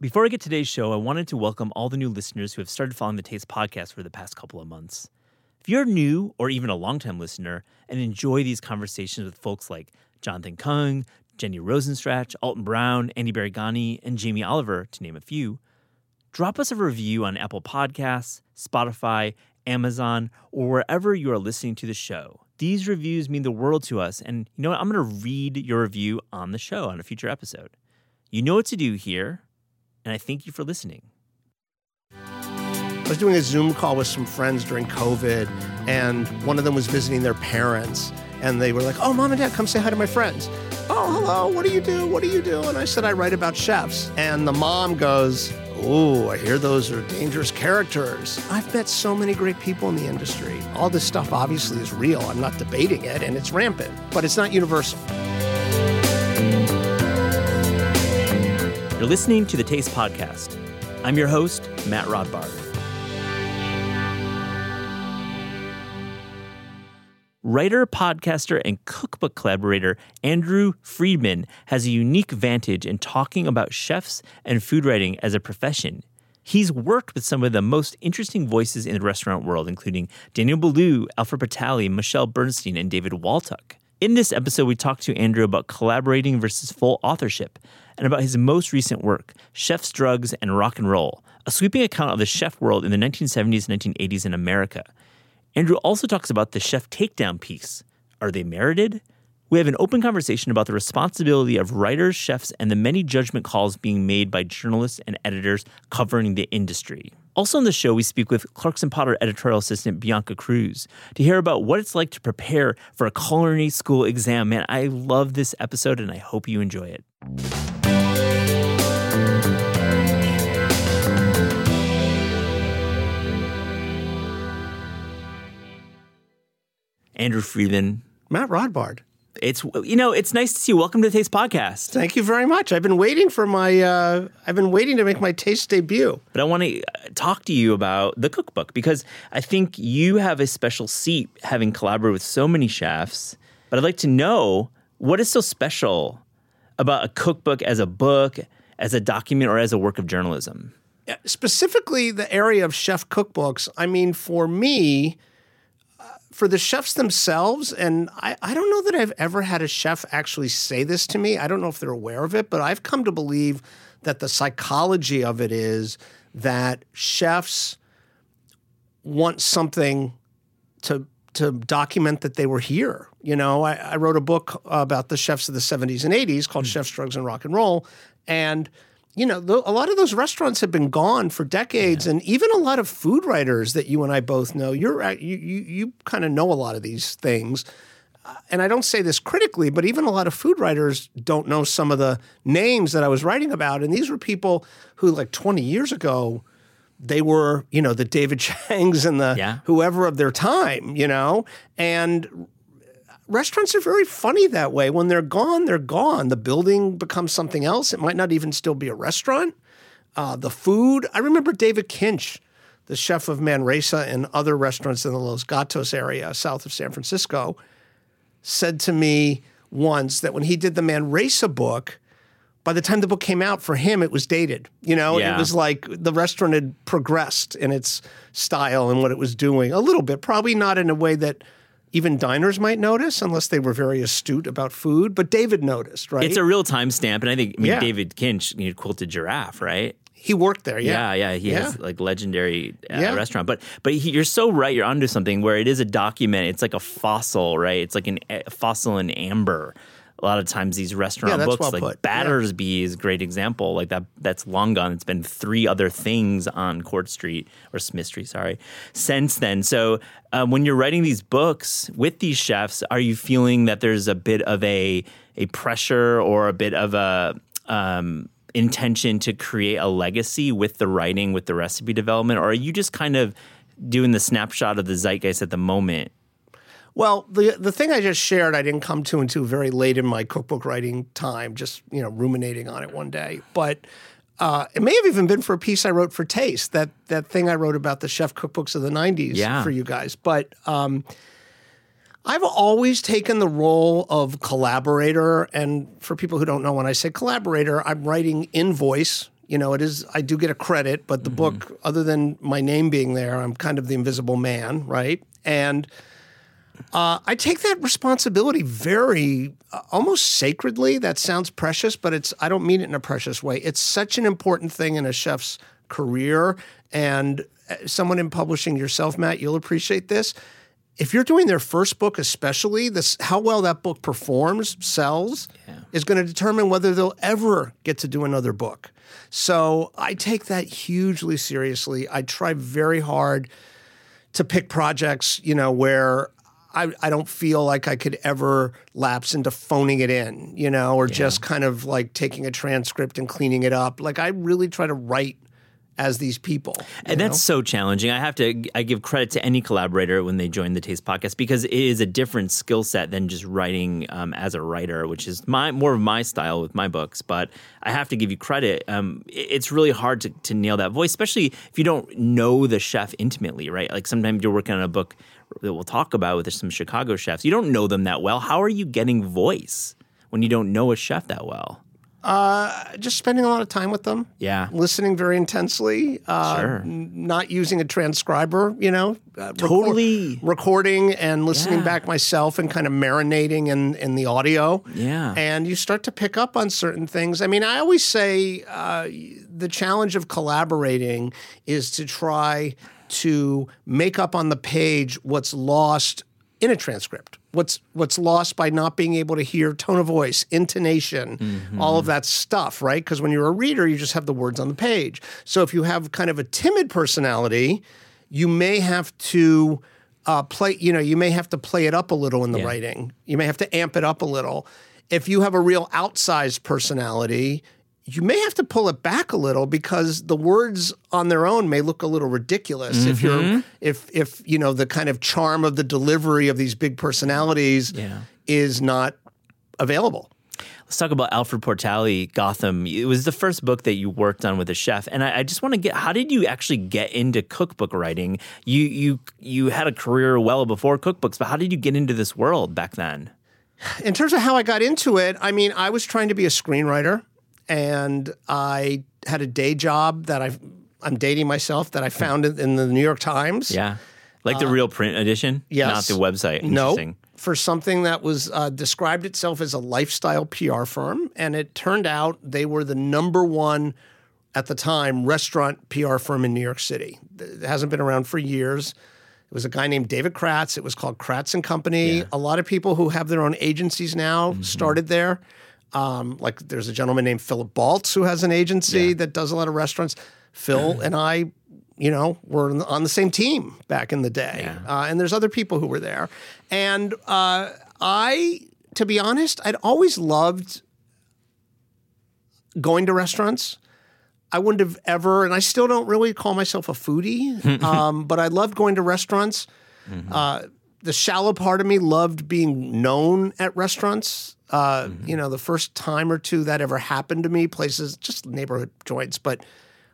Before I get to today's show, I wanted to welcome all the new listeners who have started following the Taste podcast for the past couple of months. If you're new or even a longtime listener and enjoy these conversations with folks like Jonathan Kung, Jenny Rosenstrach, Alton Brown, Andy Baraghani, and Jamie Oliver, to name a few, drop us a review on Apple Podcasts, Spotify, Amazon, or wherever you are listening to the show. These reviews mean the world to us, and you know what? I'm going to read your review on the show on a future episode. You know what to do here and I thank you for listening. I was doing a Zoom call with some friends during COVID, and one of them was visiting their parents. And they were like, Oh, mom and dad, come say hi to my friends. Oh, hello, what do you do? What do you do? And I said, I write about chefs. And the mom goes, Oh, I hear those are dangerous characters. I've met so many great people in the industry. All this stuff obviously is real. I'm not debating it, and it's rampant, but it's not universal. You're listening to the Taste Podcast. I'm your host, Matt Rodbard. Writer, podcaster, and cookbook collaborator Andrew Friedman has a unique vantage in talking about chefs and food writing as a profession. He's worked with some of the most interesting voices in the restaurant world, including Daniel Boulud, Alfred Portale, Michelle Bernstein, and David Waltuck. In this episode, we talked to Andrew about collaborating versus full authorship and about his most recent work, Chef's Drugs and Rock and Roll, a sweeping account of the chef world in the 1970s and 1980s in America. Andrew also talks about the chef takedown piece. Are they merited? We have an open conversation about the responsibility of writers, chefs, and the many judgment calls being made by journalists and editors covering the industry. Also on the show, we speak with Clarkson Potter editorial assistant Bianca Cruz to hear about what it's like to prepare for a culinary school exam. Man, I love this episode and I hope you enjoy it. Andrew Friedman. Matt Rodbard. It's you know it's nice to see you. Welcome to the Taste Podcast. Thank you very much. I've been waiting for my. Uh, I've been waiting to make my taste debut. But I want to talk to you about the cookbook because I think you have a special seat having collaborated with so many chefs. But I'd like to know what is so special about a cookbook as a book, as a document, or as a work of journalism. Specifically, the area of chef cookbooks. I mean, for me for the chefs themselves, and I, I don't know that I've ever had a chef actually say this to me. I don't know if they're aware of it, but I've come to believe that the psychology of it is that chefs want something to to document that they were here. You know, I, I wrote a book about the chefs of the 70s and 80s called mm. Chef's Drugs and Rock and Roll. And you know, a lot of those restaurants have been gone for decades, yeah. and even a lot of food writers that you and I both know. You're you you, you kind of know a lot of these things, uh, and I don't say this critically, but even a lot of food writers don't know some of the names that I was writing about, and these were people who, like 20 years ago, they were you know the David Changs and the yeah. whoever of their time, you know, and restaurants are very funny that way. When they're gone, they're gone. The building becomes something else. It might not even still be a restaurant. Uh, the food. I remember David Kinch, the chef of Manresa and other restaurants in the Los Gatos area south of San Francisco, said to me once that when he did the Manresa book, by the time the book came out for him, it was dated. You know, yeah. it was like the restaurant had progressed in its style and what it was doing a little bit, probably not in a way that even diners might notice unless they were very astute about food. But David noticed, right? It's a real timestamp, and I think I mean, yeah. David Kinch you know, quilted giraffe, right? He worked there, yeah, yeah, yeah. He yeah. has like legendary uh, yeah. restaurant, but but he, you're so right. You're onto something where it is a document. It's like a fossil, right? It's like an, a fossil in amber a lot of times these restaurant yeah, books well like. Battersby yeah. is a great example like that that's long gone it's been three other things on court street or smith street sorry since then so um, when you're writing these books with these chefs are you feeling that there's a bit of a a pressure or a bit of a um, intention to create a legacy with the writing with the recipe development or are you just kind of doing the snapshot of the zeitgeist at the moment well, the the thing I just shared, I didn't come to until very late in my cookbook writing time, just you know, ruminating on it one day. But uh, it may have even been for a piece I wrote for Taste, that that thing I wrote about the chef cookbooks of the '90s yeah. for you guys. But um, I've always taken the role of collaborator, and for people who don't know, when I say collaborator, I'm writing invoice. You know, it is. I do get a credit, but the book, other than my name being there, I'm kind of the invisible man, right? And uh, I take that responsibility very, uh, almost sacredly. That sounds precious, but it's. I don't mean it in a precious way. It's such an important thing in a chef's career, and uh, someone in publishing yourself, Matt, you'll appreciate this. If you're doing their first book, especially this, how well that book performs, sells, is going to determine whether they'll ever get to do another book. So I take that hugely seriously. I try very hard to pick projects, you know, where I, I don't feel like I could ever lapse into phoning it in, you know, or just kind of like taking a transcript and cleaning it up. Like I really try to write as these people. And that's so challenging. I have to I give credit to any collaborator when they join the Taste Podcast because it is a different skill set than just writing um, as a writer, which is my more of my style with my books. But I have to give you credit. Um, it- it's really hard to, to nail that voice, especially if you don't know the chef intimately, right? Like sometimes you're working on a book that we'll talk about with some Chicago chefs. You don't know them that well. How are you getting voice when you don't know a chef that well? just spending a lot of time with them. Yeah. Listening very intensely. Uh, Sure. n- Not using a transcriber, you know. Uh, record- Totally. recording and listening Yeah. back myself and kind of marinating in, in the audio. Yeah. And you start to pick up on certain things. I mean, I always say uh, the challenge of collaborating is to try to make up on the page what's lost in a transcript. What's what's lost by not being able to hear tone of voice, intonation, all of that stuff, right? Because when you're a reader, you just have the words on the page. So if you have kind of a timid personality, you may have to uh, play. You know, you may have to play it up a little in the writing. You may have to amp it up a little. If you have a real outsized personality, you may have to pull it back a little because the words on their own may look a little ridiculous if you're mm-hmm. if if you know the kind of charm of the delivery of these big personalities Yeah. is not available. Let's talk about Alfred Portale, Gotham. It was the first book that you worked on with a chef, and I, I just want to get how did you actually get into cookbook writing? You you you had a career well before cookbooks, but how did you get into this world back then? in terms of how I got into it, I mean, I was trying to be a screenwriter, and I had a day job that I I'm dating myself that I found in, in the New York Times. Yeah, like the real print edition, yes. not the website. No, for something that was uh, described itself as a lifestyle PR firm, and it turned out they were the number one at the time restaurant PR firm in New York City. It hasn't been around for years. It was a guy named David Kratz. It was called Kratz and Company. A lot of people who have their own agencies now started there. Um, like there's a gentleman named Philip Baltz who has an agency that does a lot of restaurants. Phil and I, you know, were on the- same team back in the day. Uh, and there's other people who were there. And uh, I, to be honest, I'd always loved going to restaurants. I wouldn't have ever, and I still don't really call myself a foodie, um, but I loved going to restaurants. Uh, the shallow part of me loved being known at restaurants. Uh, You know, the first time or two that ever happened to me, places, just neighborhood joints, but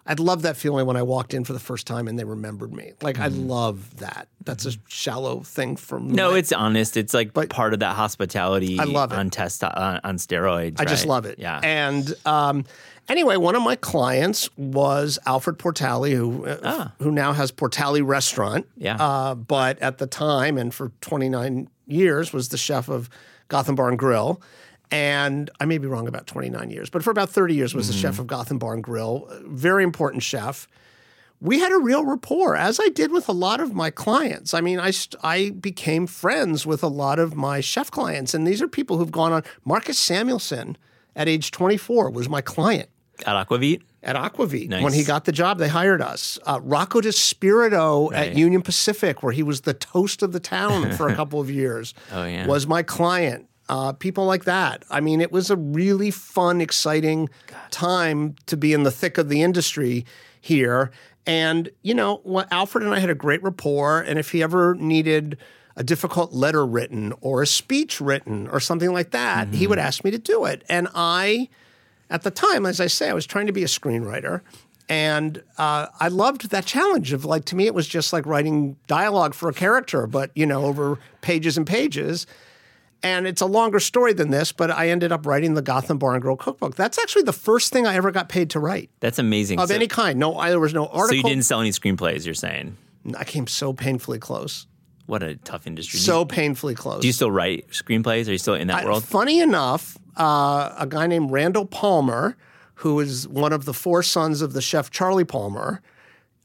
I'd love that feeling when I walked in for the first time and they remembered me. Like, I love that. That's a shallow thing from No, my- it's honest. It's like part of that hospitality. I love it. on test on, on steroids. I just love it. Yeah. And um, anyway, one of my clients was Alfred Portale, who uh, who now has Portale Restaurant. Ah. Yeah. Uh, but at the time, and for 29 years, was the chef of Gotham Bar and Grill. And I may be wrong about 29 years, but for about 30 years was the Mm-hmm. chef of Gotham Bar and Grill. Very important chef we had a real rapport, as I did with a lot of my clients. I mean, I, st- I became friends with a lot of my chef clients, and these are people who've gone on. Marcus Samuelsson, at age 24, was my client At Aquavit. At Aquavit. Nice. When he got the job, they hired us. Uh, Rocco Spirito Right. at Union Pacific, where he was the toast of the town for a couple of years, Oh, yeah. was my client. Uh, people like that. I mean, it was a really fun, exciting time to be in the thick of the industry here. And, you know, what Alfred and I had a great rapport. And if he ever needed a difficult letter written or a speech written or something like that, he would ask me to do it. And I, at the time, as I say, I was trying to be a screenwriter. And uh, I loved that challenge of like, to me, it was just like writing dialogue for a character, but, you know, over pages and pages. And it's a longer story than this, but I ended up writing the Gotham Bar and Grill cookbook. That's actually the first thing I ever got paid to write That's amazing. of so, any kind. No, I, there was no article. so you didn't sell any screenplays, you're saying? I came so painfully close, What a tough industry. so painfully close. do you still write screenplays? Are you still in that world? Funny enough, uh, a guy named Randall Palmer, who is one of the four sons of the chef Charlie Palmer,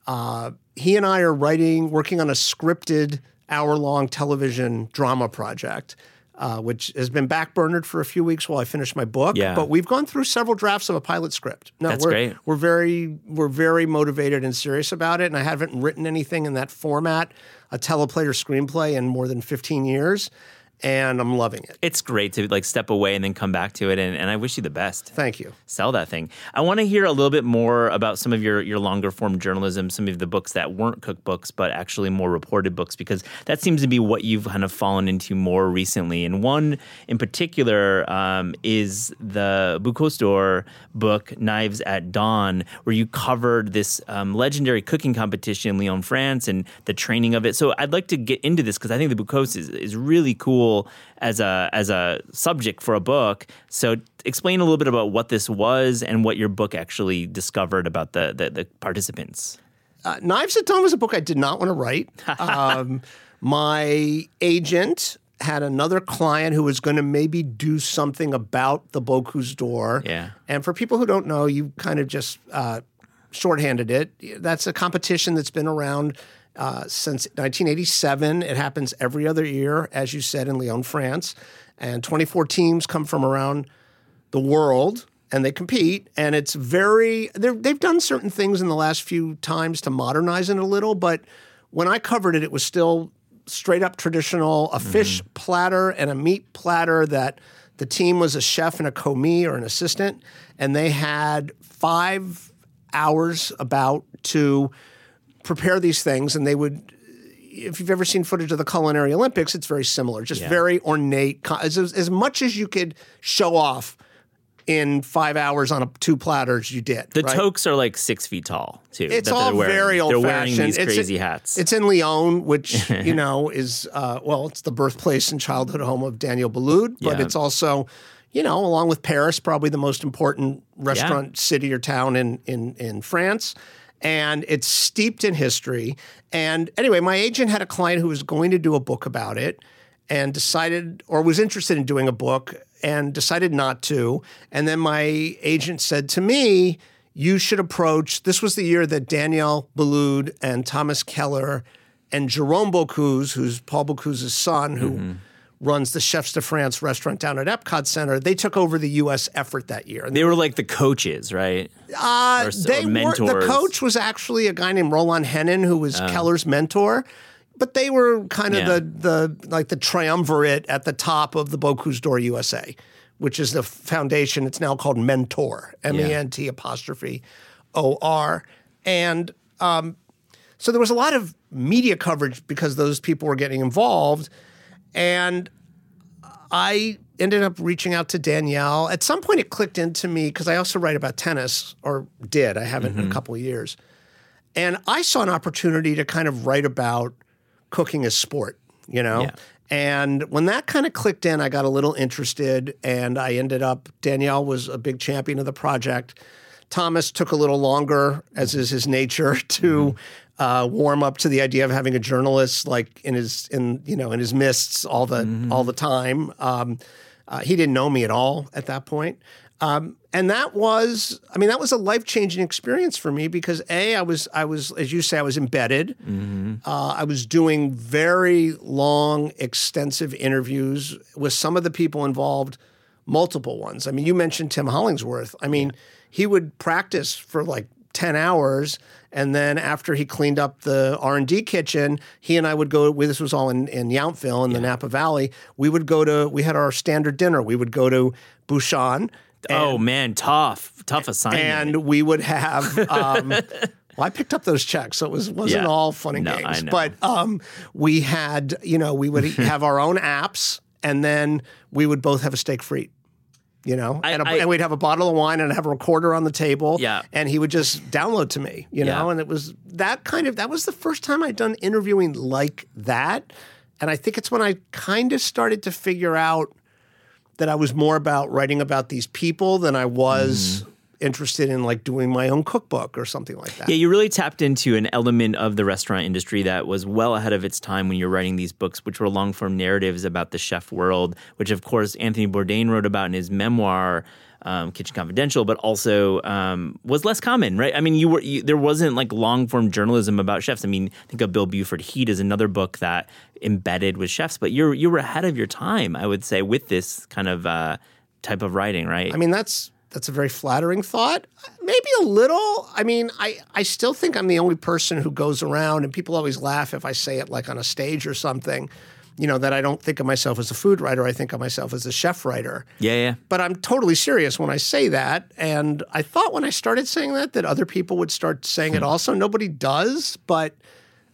uh, he and I are writing, working on a scripted hour long television drama project. Uh, which has been backburnered for a few weeks while I finish my book. Yeah. But we've gone through several drafts of a pilot script. No, That's we're, great. We're very we're very motivated and serious about it. And I haven't written anything in that format, a teleplay or screenplay, in more than 15 years. And I'm loving it. it's great to like step away and then come back to it. And, and I wish you the best. Thank you. Sell that thing. I want to hear a little bit more about some of your, your longer form journalism, some of the books that weren't cookbooks, but actually more reported books, because that seems to be what you've kind of fallen into more recently. And one in particular um, is the d'Or book, Knives at Dawn, where you covered this um, legendary cooking competition in Lyon, France, and the training of it. So I'd like to get into this because I think the Bocuse is, is really cool as a as a subject for a book. So explain a little bit about what this was and what your book actually discovered about the the, the participants. Uh, Knives at Dawn was a book I did not want to write. Um, my agent had another client who was going to maybe do something about the Bocuse d'Or. Yeah. And for people who don't know, you kind of just uh, shorthanded it. That's a competition that's been around uh, since 1987. It happens every other year, as you said, in Lyon, France. And 24 teams come from around the world and they compete and it's very they've done certain things in the last few times to modernize it a little but when i covered it it was still straight up traditional a fish platter and a meat platter that the team was a chef and a commis or an assistant and they had five hours about to prepare these things and they would if you've ever seen footage of the culinary olympics it's very similar just very ornate as, as much as you could show off in five hours on a, two platters you did The right? toques are like six feet tall too. it's all they're wearing. very old They're wearing fashioned these crazy hats. it's in lyon which you know is uh, well it's the birthplace and childhood home of daniel Boulud, but Yeah. it's also you know along with paris probably the most important restaurant city or town in in in france and it's steeped in history. And anyway, my agent had a client who was going to do a book about it and decided, or was interested in doing a book and decided not to. And then my agent said to me, You should approach, this was the year that Daniel Boulud and Thomas Keller and Jerome Bocuse, who's Paul Bocuse's son, who mm-hmm. Runs the Chefs de France restaurant down at Epcot Center, they took over the U.S. effort that year. They were like the coaches, right? uh, Or they or were, the coach was actually a guy named Roland Henin, who was Keller's mentor. But they were kind of Yeah. the the like the triumvirate at the top of the Bocuse d'Or USA, which is the foundation. It's now called Mentor, M E N T apostrophe O R, and um, so there was a lot of media coverage because those people were getting involved, and I ended up reaching out to Daniel. At some point, it clicked into me because I also write about tennis, or did. I haven't Mm-hmm. in a couple of years. And I saw an opportunity to kind of write about cooking as sport, you know? Yeah. And when that kind of clicked in, I got a little interested and I ended up, Daniel was a big champion of the project. Thomas took a little longer, as is his nature, to uh, warm up to the idea of having a journalist like in his in you know in his mists all the all the time. Um, uh, he didn't know me at all at that point. Um, and that was, I mean, that was a life changing experience for me because a, I was, I was, as you say, I was embedded. Uh, I was doing very long, extensive interviews with some of the people involved, multiple ones. I mean, you mentioned Tim Hollingsworth. I mean, he would practice for like 10 hours and then after he cleaned up the r&d kitchen he and i would go well, this was all in, in yountville in the napa valley. We would go to we had our standard dinner. We would go to bouchon oh man, tough, tough assignment. and we would have um, well i picked up those checks so it was, wasn't Yeah. all fun and No, games. but um, we had you know we would have our own apps and then we would both have a steak frites you know, I- and, a, I- and we'd have a bottle of wine and have a recorder on the table. Yeah. And he would just download to me, you know, Yeah. and it was that kind of, that was the first time I'd done interviewing like that. And I think it's when I kind of started to figure out that I was more about writing about these people than I was mm-hmm. Interested in like doing my own cookbook or something like that. Yeah, you really tapped into an element of the restaurant industry that was well ahead of its time when you're writing these books, which were long form narratives about the chef world, which of course Anthony Bourdain wrote about in his memoir. Um, Kitchen Confidential, but also um, was less common, right? I mean, you were you, there wasn't like long form journalism about chefs. I mean, think of Bill Buford. Heat is another book that embedded with chefs, but you're you were ahead of your time, I would say, with this kind of uh, type of writing, right? I mean, that's that's a very flattering thought. Maybe a little. I mean, I, I still think I'm the only person who goes around, and people always laugh if I say it like on a stage or something. You know that I don't think of myself as a food writer. I think of myself as a chef writer. yeah, yeah. But I'm totally serious when I say that. And I thought when I started saying that that other people would start saying it hmm. also. Nobody does, but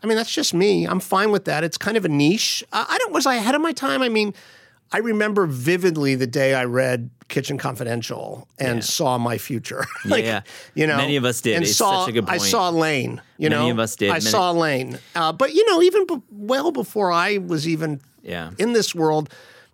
I mean that's just me. I'm fine with that. It's kind of a niche. I, I don't. Was I ahead of my time? I mean, I remember vividly the day I read Kitchen Confidential and saw my future. like, Yeah. you know, Many of us did. And It's saw, such a good I saw Lane. You Many know, of us did. I Many- saw Lane. Uh, but you know, even b- well before I was even Yeah. in this world,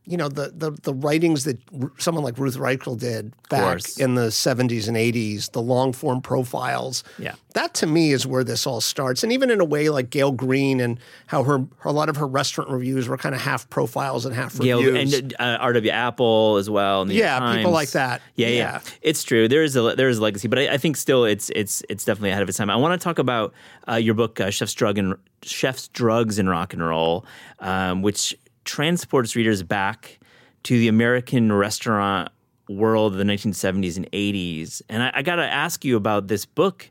you know, the the, the writings that R- someone like Ruth Reichl did back in the 70s and 80s, the long form profiles. Yeah. That to me is where this all starts. And even in a way like Gael Greene and how her, a lot of her restaurant reviews were kind of half profiles and half Gail reviews. and uh, R.W. Apple as well. Yeah, York people like that. Yeah, yeah, Yeah. It's true. There is a there is a legacy, but I, I think still it's it's it's definitely ahead of its time. I want to talk about uh, your book, uh, Chef's Drug and Chef's Drugs and Rock and Roll, um, which transports readers back to the American restaurant world of the 1970s and 80s. And I, I got to ask you about this book.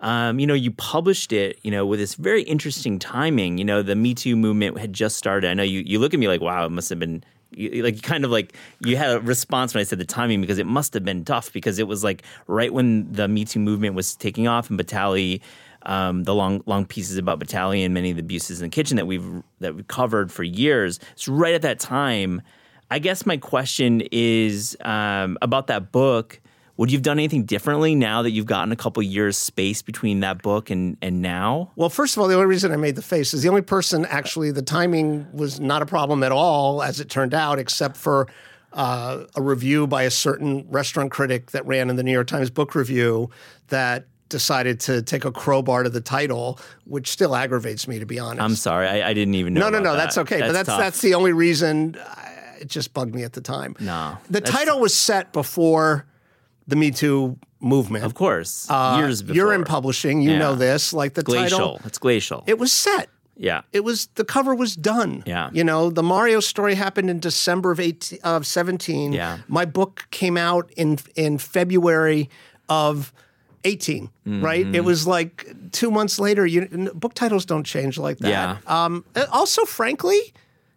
Um, you know, you published it, you know, with this very interesting timing. You know, the Me Too movement had just started. I know you, you look at me like, wow, it must have been you, like kind of like you had a response when I said the timing because it must have been tough because it was like right when the Me Too movement was taking off and Batali, um, the long long pieces about Battalion, many of the abuses in the kitchen that we've that we covered for years. It's right at that time. I guess my question is um, about that book. Would you have done anything differently now that you've gotten a couple years space between that book and and now? Well, first of all, the only reason I made the face is the only person actually the timing was not a problem at all, as it turned out, except for uh, a review by a certain restaurant critic that ran in the New York Times Book Review that decided to take a crowbar to the title, which still aggravates me, to be honest. I'm sorry, I, I didn't even know. no, no, no, that's that. okay. but that's tough. that's the only reason. uh, It just bugged me at the time. No, the that's- title was set before the Me Too movement. Of course, years before. Uh, You're in publishing, you Yeah. know this. Like the glacial. title, It's glacial. it was set. yeah. It was the cover was done. Yeah. You know, the Mario story happened in December of 18, of 17. Yeah. My book came out in in February of 18, right? Mm-hmm. It was like 2 months later. You book titles don't change like that. Yeah. Um also frankly,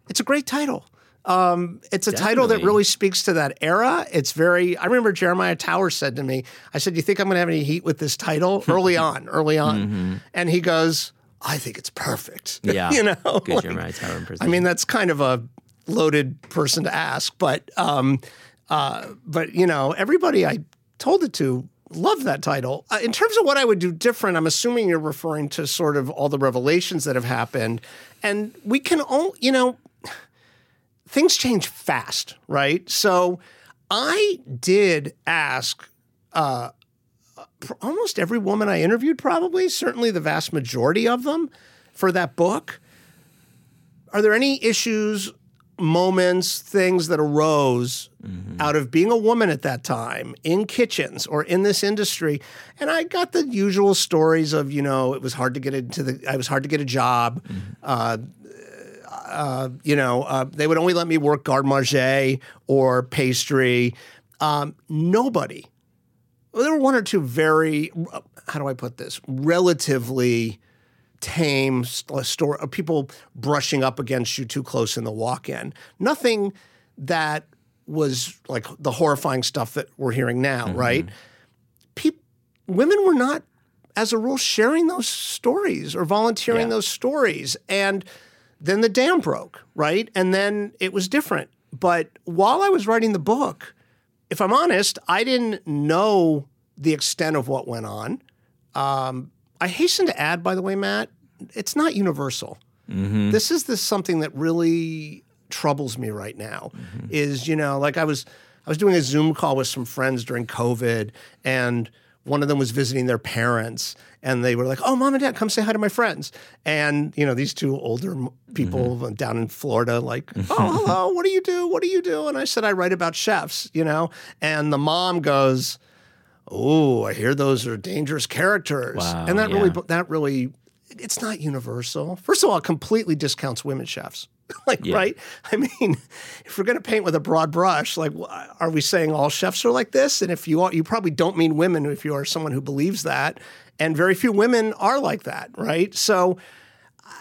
it's a great title. Um, it's a title that really speaks to that era. It's very. I remember Jeremiah Towers said to me, "I said, do you think I'm going to have any heat with this title early on? Early on?" And he goes, "I think it's perfect." Mm-hmm. Yeah. you know, Good like- Jeremiah Tower I mean, that's kind of a loaded person to ask, but um, uh, but you know, everybody I told it to loved that title. Uh, in terms of what I would do different, I'm assuming you're referring to sort of all the revelations that have happened, and we can all, you know, things change fast, right? So I did ask uh, almost every woman I interviewed, probably, certainly the vast majority of them, for that book. Are there any issues, moments, things that arose out of being a woman at that time in kitchens or in this industry? And I got the usual stories of, you know, it was hard to get into the, I was hard to get a job. Uh, uh, you know, uh, they would only let me work garde manger or pastry. Um, nobody. Well, there were one or two very, how do I put this, relatively tame st- story people brushing up against you too close in the walk-in. Nothing that was like the horrifying stuff that we're hearing now, right? Peop- women were not, as a rule, sharing those stories or volunteering Yeah. those stories, and then the dam broke, right? And then it was different. But while I was writing the book, if I'm honest, I didn't know the extent of what went on. Um, I hasten to add, by the way, Matt, it's not universal. Mm-hmm. This is this something that really troubles me right now. Mm-hmm. Is you know like I was I was doing a Zoom call with some friends during COVID, and one of them was visiting their parents, and they were like, "Oh, mom and dad, come say hi to my friends." And you know these two older people mm-hmm. down in Florida, like, "Oh, hello, what do you do? What do you do?" And I said, "I write about chefs," you know. And the mom goes oh, I hear those are dangerous characters. Wow, and that really, that really, it's not universal. First of all, it completely discounts women chefs. like, right? I mean, if we're going to paint with a broad brush, like, are we saying all chefs are like this? And if you are, you probably don't mean women if you are someone who believes that. And very few women are like that, right? So, uh,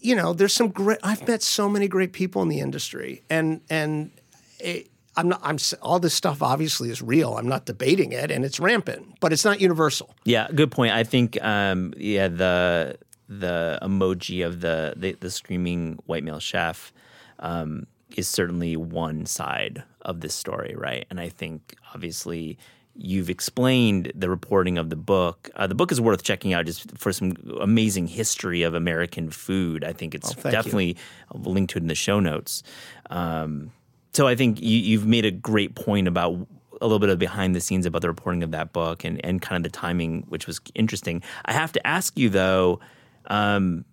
you know, there's some great. I've met so many great people in the industry, and and it, I'm not. I'm all this stuff obviously is real. I'm not debating it, and it's rampant, but it's not universal. Yeah, good point. I think um, yeah the the emoji of the the, the screaming white male chef um, is certainly one side of this story, right? And I think obviously you've explained the reporting of the book. Uh, the book is worth checking out just for some amazing history of American food. I think it's you. definitely I'll to it in the show notes. Um, so I think you, you've made a great point about a little bit of behind the scenes about the reporting of that book and, and kind of the timing, which was interesting. I have to ask you though, um,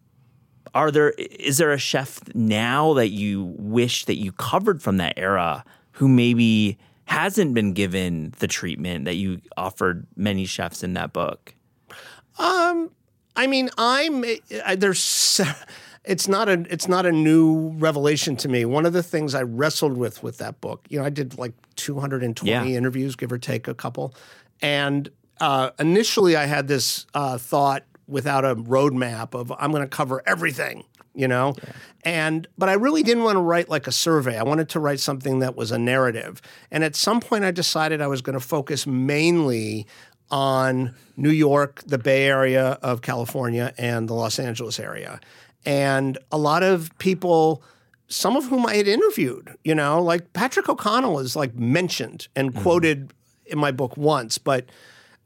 are there is there a chef now that you wish that you covered from that era who maybe hasn't been given the treatment that you offered many chefs in that book? Um, I mean, I'm I, there's it's not a it's not a new revelation to me. One of the things I wrestled with with that book, you know, I did like 220 Yeah. interviews, give or take a couple, and uh, initially I had this uh, thought without a roadmap of I'm going to cover everything, you know, and but I really didn't want to write like a survey. I wanted to write something that was a narrative, and at some point I decided I was going to focus mainly on New York, the Bay Area of California, and the Los Angeles area. And a lot of people, some of whom I had interviewed, you know, like Patrick O'Connell is like mentioned and mm-hmm. quoted in my book once, but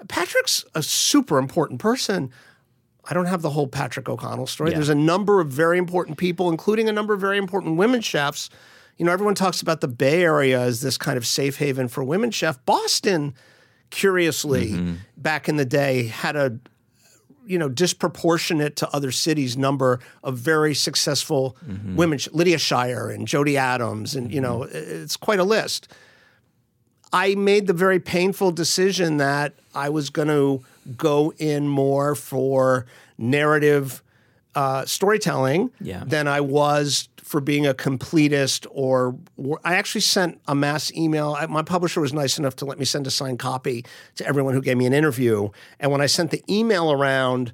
Patrick's a super important person. I don't have the whole Patrick O'Connell story. There's a number of very important people, including a number of very important women chefs. You know, everyone talks about the Bay Area as this kind of safe haven for women chef. Boston, curiously, mm-hmm. back in the day, had a you know disproportionate to other cities number of very successful women. Lydia Shire and Jody Adams, and you know, it's quite a list. I made the very painful decision that I was going to go in more for narrative uh, storytelling Yeah. than I was for being a completist. Or, I actually sent a mass email. My publisher was nice enough to let me send a signed copy to everyone who gave me an interview. And when I sent the email around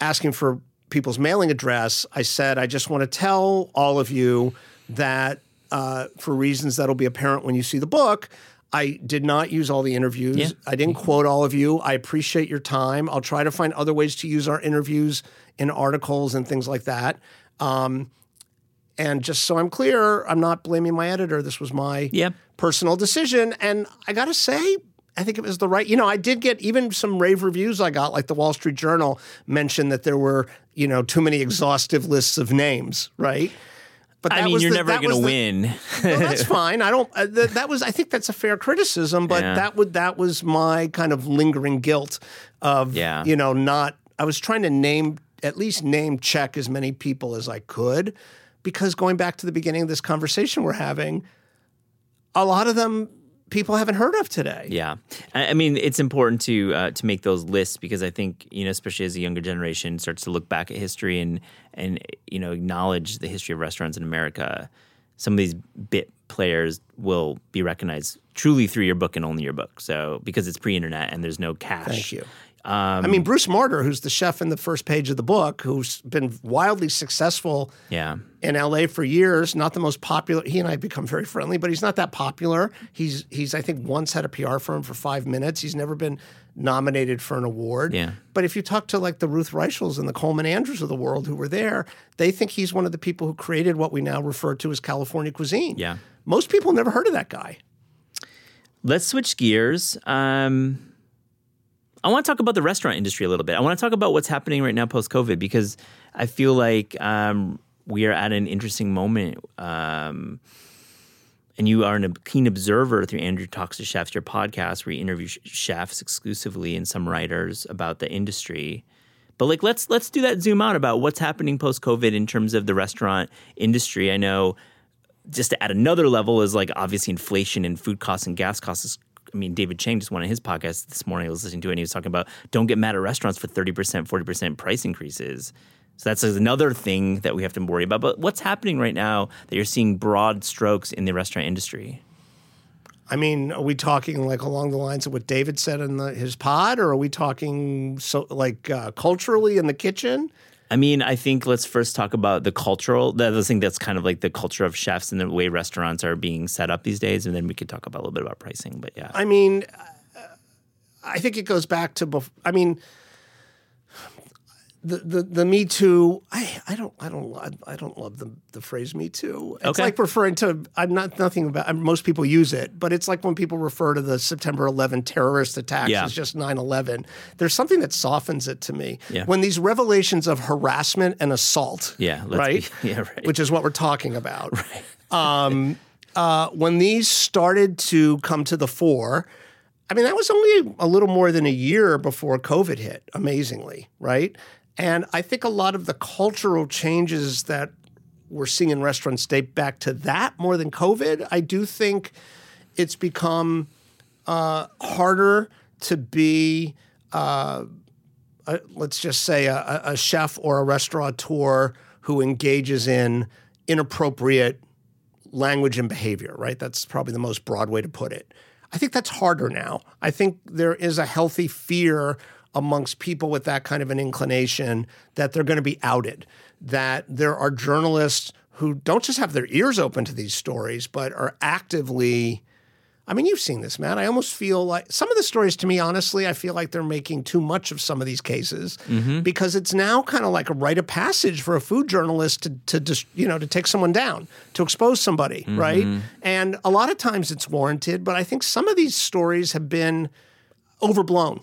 asking for people's mailing address, I said, I just want to tell all of you that uh, for reasons that'll be apparent when you see the book, I did not use all the interviews. Yeah. I didn't quote all of you. I appreciate your time. I'll try to find other ways to use our interviews in articles and things like that. Um, and just so I'm clear, I'm not blaming my editor. This was my Yeah. personal decision. And I got to say, I think it was the right. You know, I did get even some rave reviews I got, like the Wall Street Journal mentioned that there were, you know, too many exhaustive lists of names, right? But I mean, was you're the- never going to win. that's fine. I don't. Uh, th- that was. I think that's a fair criticism, but Yeah. that would that was my kind of lingering guilt of Yeah. you know not. I was trying to name at least name check as many people as I could, because going back to the beginning of this conversation we're having, a lot of them people haven't heard of today. Yeah, I mean, it's important to uh, to make those lists because I think you know, especially as a younger generation starts to look back at history and and you know acknowledge the history of restaurants in America, some of these bit players will be recognized truly through your book and only your book. So because it's pre-internet and there's no cache. Um, I mean, Bruce Marder, who's the chef in the first page of the book, who's been wildly successful Yeah. in LA for years, not the most popular. He and I have become very friendly, but he's not that popular. He's he's I think once had a PR firm for five minutes. He's never been nominated for an award. Yeah. But if you talk to like the Ruth Reichls and the Colman Andrews of the world who were there, they think he's one of the people who created what we now refer to as California cuisine. Yeah. Most people never heard of that guy. Let's switch gears. Um, I want to talk about the restaurant industry a little bit. I want to talk about what's happening right now post COVID because I feel like um, we are at an interesting moment. Um, and you are a keen observer through Andrew Talks to Chefs, your podcast, where you interview chefs exclusively and some writers about the industry. But like, let's let's do that zoom out about what's happening post COVID in terms of the restaurant industry. I know just to add another level is like obviously inflation and food costs and gas costs. I mean, David Chang just one of his podcasts this morning. I was listening to it and he was talking about don't get mad at restaurants for thirty percent, forty percent price increases. So that's another thing that we have to worry about. But what's happening right now that you're seeing broad strokes in the restaurant industry? I mean, are we talking like along the lines of what David said in the, his pod, or are we talking so like uh, culturally in the kitchen? I mean, I think let's first talk about the cultural. The other thing that's kind of like the culture of chefs and the way restaurants are being set up these days, and then we could talk about a little bit about pricing. But yeah, I mean, I think it goes back to. Bef- I mean, the, the the Me Too. I, I don't I don't I don't love the the phrase Me Too. It's Okay. like referring to. I'm not nothing about. Most people use it, but it's like when people refer to the September 11 terrorist attacks Yeah. as just 9/11. There's something that softens it to me. Yeah. When these revelations of harassment and assault. Yeah, Right. be- yeah, right. Which is what we're talking about. Right. Um, uh, when these started to come to the fore. I mean, that was only a little more than a year before COVID hit, amazingly, right? And I think a lot of the cultural changes that we're seeing in restaurants date back to that more than COVID. I do think it's become uh, harder to be, uh, a, let's just say, a, a a chef or a restaurateur who engages in inappropriate language and behavior, right? That's probably the most broad way to put it. I think that's harder now. I think there is a healthy fear amongst people with that kind of an inclination that they're going to be outed, that there are journalists who don't just have their ears open to these stories, but are actively. I mean, you've seen this, man. I almost feel like some of the stories to me, honestly, I feel like they're making too much of some of these cases mm-hmm. because it's now kind of like a rite of passage for a food journalist to, to just, you know, to take someone down, to expose somebody, right? Mm-hmm. And a lot of times it's warranted, but I think some of these stories have been overblown.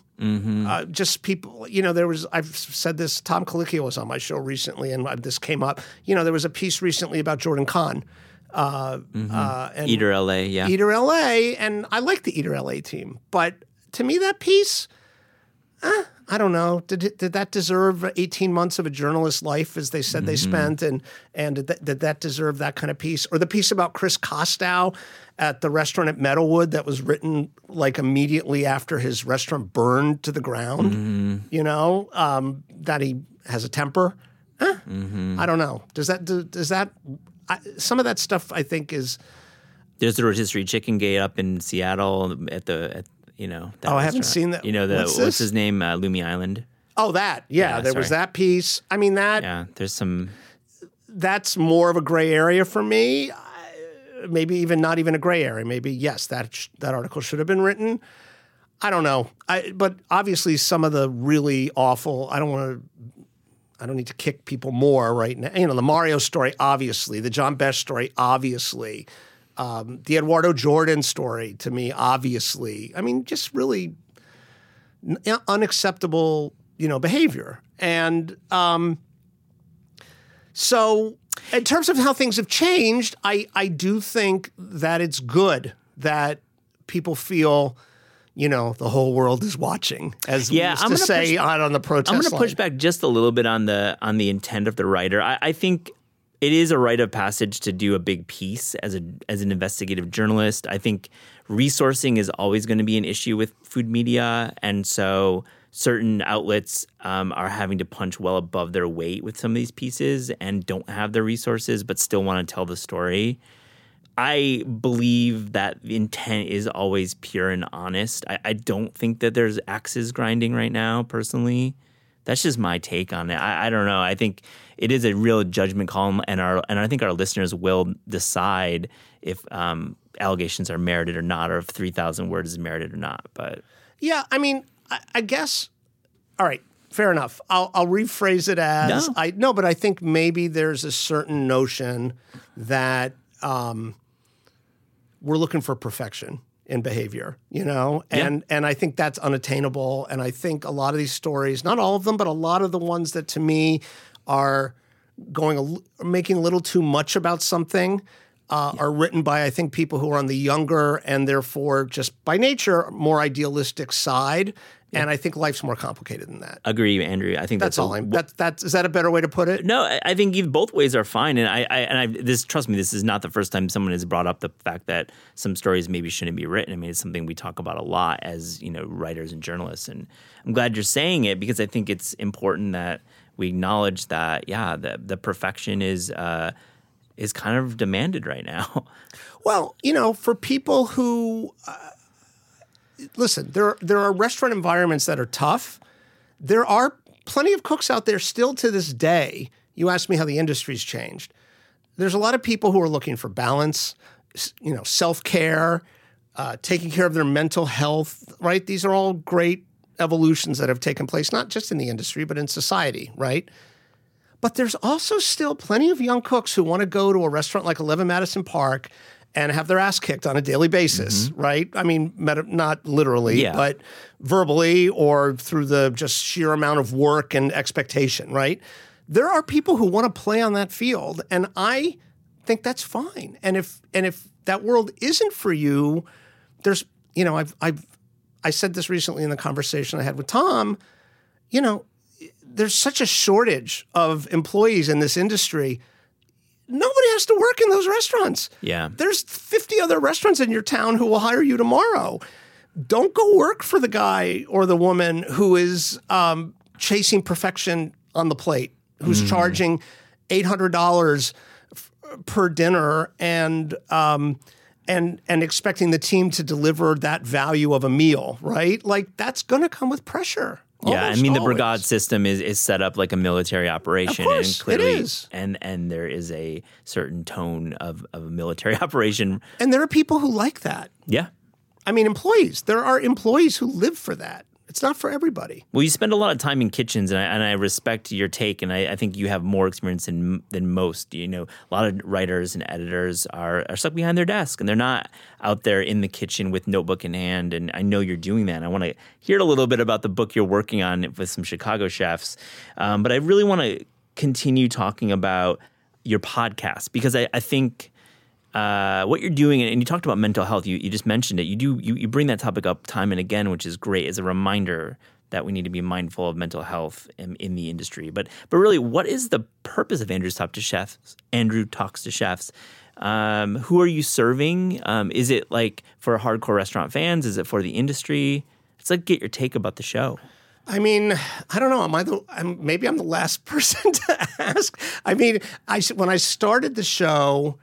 Uh, just people, you know, there was, I've said this, Tom Colicchio was on my show recently, and this came up. You know, there was a piece recently about Jordan Kahn. Uh, uh, and Eater LA, yeah. Eater LA, and I like the Eater LA team, but to me, that piece, eh, I don't know. Did did that deserve 18 months of a journalist's life, as they said they spent, and and did that, did that deserve that kind of piece, or the piece about Chris Kostow at the restaurant at Meadowood that was written like immediately after his restaurant burned to the ground? You know um, that he has a temper. Eh, I don't know. Does that do, does that? I, some of that stuff I think is. There's the rotisserie chicken gate up in Seattle at the at, you know. That Oh, I haven't seen that. You know the What's what's, his name? Uh, Lummi Island. Oh, that. Yeah, Yeah, there was that piece. I mean, that Yeah, there's some. that's more of a gray area for me. Maybe even not even a gray area. Maybe yes, that sh- that article should have been written. I don't know. I but obviously some of the really awful. I don't want to. I don't need to kick people more right now. You know, the Mario story, obviously. The John Besh story, obviously. Um, the Eduardo Jordan story, to me, obviously. I mean, just really n- unacceptable, you know, behavior. And um, so, in terms of how things have changed, I I do think that it's good that people feel. You know, the whole world is watching, as we Yeah, used I'm to say push- out on the protest I'm going to push back just a little bit on the on the intent of the writer. I, I think it is a rite of passage to do a big piece as a as an investigative journalist. I think resourcing is always going to be an issue with food media, and so certain outlets um, are having to punch well above their weight with some of these pieces and don't have the resources, but still want to tell the story. I believe that the intent is always pure and honest. I, I don't think that there's axes grinding right now, personally. That's just my take on it. I, I don't know. I think it is a real judgment call, and our and I think our listeners will decide if um, allegations are merited or not, or if three thousand words is merited or not. But Yeah, I mean, I, I guess. All right, fair enough. I'll, I'll rephrase it as No. I no, but I think maybe there's a certain notion that um, we're looking for perfection in behavior, you know, and and I think that's unattainable. And I think a lot of these stories, not all of them, but a lot of the ones that to me are going a, making a little too much about something uh, are written by I think people who are on the younger and therefore just by nature more idealistic side. And I think life's more complicated than that. Agree, Andrew. I think That's that's, all. I'm, that's that's is that a better way to put it? No, I- I think both ways are fine, and I, I and I this trust me, this is not the first time someone has brought up the fact that some stories maybe shouldn't be written. I mean, it's something we talk about a lot as you know writers and journalists, and I'm glad you're saying it because I think it's important that we acknowledge that yeah, the the perfection is uh, is kind of demanded right now. Well, you know, for people who uh, listen, there there are restaurant environments that are tough. There are plenty of cooks out there still to this day. You asked me how the industry's changed. There's a lot of people who are looking for balance, you know, self care, uh, taking care of their mental health. Right? These are all great evolutions that have taken place, not just in the industry but in society. Right? But there's also still plenty of young cooks who want to go to a restaurant like 11 Madison Park and have their ass kicked on a daily basis, mm-hmm. right? I mean, meta- not literally, Yeah. but verbally or through the just sheer amount of work and expectation, right? There are people who want to play on that field, and I think that's fine. And if and if that world isn't for you, there's you know I've I've I said this recently in the conversation I had with Tom. You know, there's such a shortage of employees in this industry. Nobody has to work in those restaurants. Yeah. There's 50 other restaurants in your town who will hire you tomorrow. Don't go work for the guy or the woman who is um, chasing perfection on the plate, who's charging $800 f- per dinner and um, and and expecting the team to deliver that value of a meal, right? Like that's going to come with pressure. Yeah, I mean the brigade system is, is set up like a military operation, course, and clearly, is. and and there is a certain tone of, of a military operation. And there are people who like that. Yeah. I mean, employees. There are employees who live for that. It's not for everybody. Well, you spend a lot of time in kitchens, and I, and I respect your take, and I, I think you have more experience than than most. You know, a lot of writers and editors are, are stuck behind their desk, and they're not out there in the kitchen with notebook in hand. And I know you're doing that. And I want to hear a little bit about the book you're working on with some Chicago chefs, um, but I really want to continue talking about your podcast because I, I think uh, what you're doing, and you talked about mental health. You, you just mentioned it. You do you, you bring that topic up time and again, which is great as a reminder that we need to be mindful of mental health in, in the industry. But but really, what is the purpose of Andrew's Talk to Chefs? Andrew talks to chefs. Um, who are you serving? Um, is it like for hardcore restaurant fans? Is it for the industry? It's like get your take about the show. I mean, I don't know. Am I the? I'm, maybe I'm the last person to ask. I mean, I when I started the show,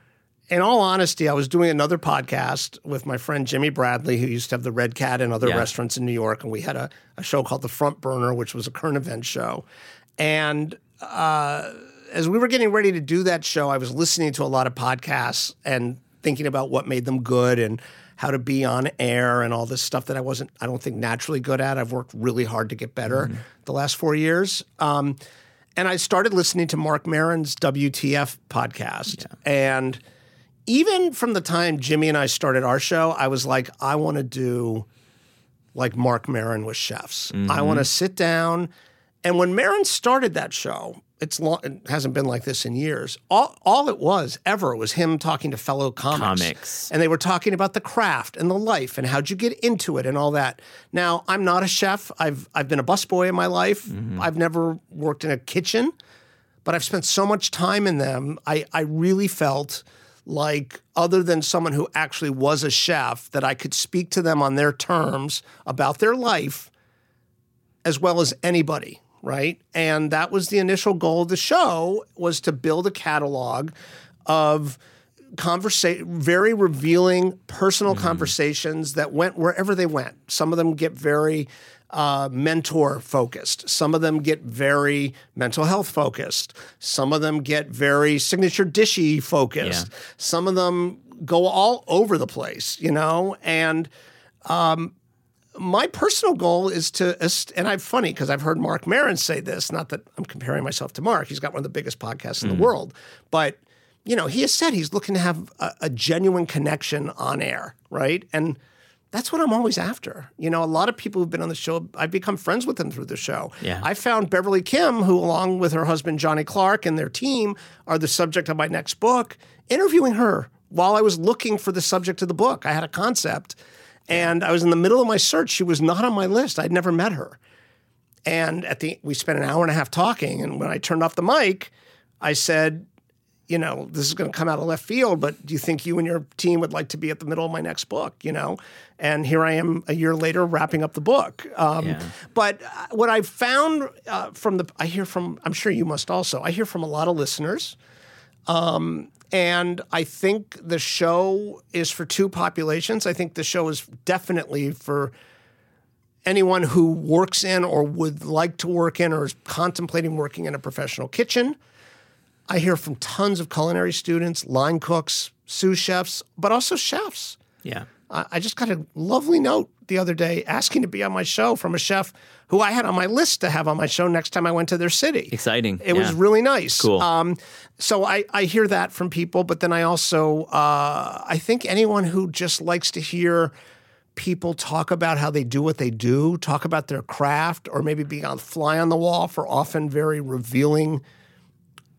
in all honesty, I was doing another podcast with my friend Jimmy Bradley, who used to have the Red Cat and other Yeah. restaurants in New York, and we had a, a show called The Front Burner, which was a current event show, and. Uh, as we were getting ready to do that show, I was listening to a lot of podcasts and thinking about what made them good and how to be on air and all this stuff that I wasn't, I don't think, naturally good at. I've worked really hard to get better the last four years. Um, and I started listening to Mark Maron's WTF podcast. And even from the time Jimmy and I started our show, I was like, I want to do like Mark Maron with chefs. I want to mm-hmm. sit down. And when Maron started that show, it's long, it hasn't been like this in years. All, all it was ever was him talking to fellow comics. Comics. And they were talking about the craft and the life and how'd you get into it and all that. Now, I'm not a chef. I've I've been a busboy in my life. Mm-hmm. I've never worked in a kitchen, but I've spent so much time in them. I, I really felt like other than someone who actually was a chef, that I could speak to them on their terms about their life as well as anybody, right? And that was the initial goal of the show was to build a catalog of conversation very revealing personal mm-hmm. conversations that went wherever they went. Some of them get very uh, mentor focused. Some of them get very mental health focused. Some of them get very signature dishy focused. Some of them go all over the place, you know? And my personal goal is to, and I'm funny because I've heard Mark Maron say this. Not that I'm comparing myself to Mark; he's got one of the biggest podcasts in the world. But you know, he has said he's looking to have a, a genuine connection on air, right? And that's what I'm always after. You know, a lot of people who've been on the show, I've become friends with them through the show. Yeah. I found Beverly Kim, who, along with her husband Johnny Clark and their team, are the subject of my next book, interviewing her while I was looking for the subject of the book. I had a concept and I was in the middle of my search. She was not on my list. I'd never met her. And at the we spent an hour and a half talking. And when I turned off the mic, I said, you know, this is going to come out of left field, but do you think you and your team would like to be at the middle of my next book? You know, and here I am a year later wrapping up the book. Um, Yeah. But uh, what I've found uh, from the, I hear from, I'm sure you must also, I hear from a lot of listeners. Um, and I think the show is for two populations. I think the show is definitely for anyone who works in or would like to work in or is contemplating working in a professional kitchen. I hear from tons of culinary students, line cooks, sous chefs, but also chefs. Yeah. I I just got a lovely note the other day asking to be on my show from a chef who I had on my list to have on my show next time I went to their city. Exciting. It was really nice. Cool. Um, so I, I hear that from people, but then I also uh, I think anyone who just likes to hear people talk about how they do what they do, talk about their craft, or maybe be on fly on the wall for often very revealing.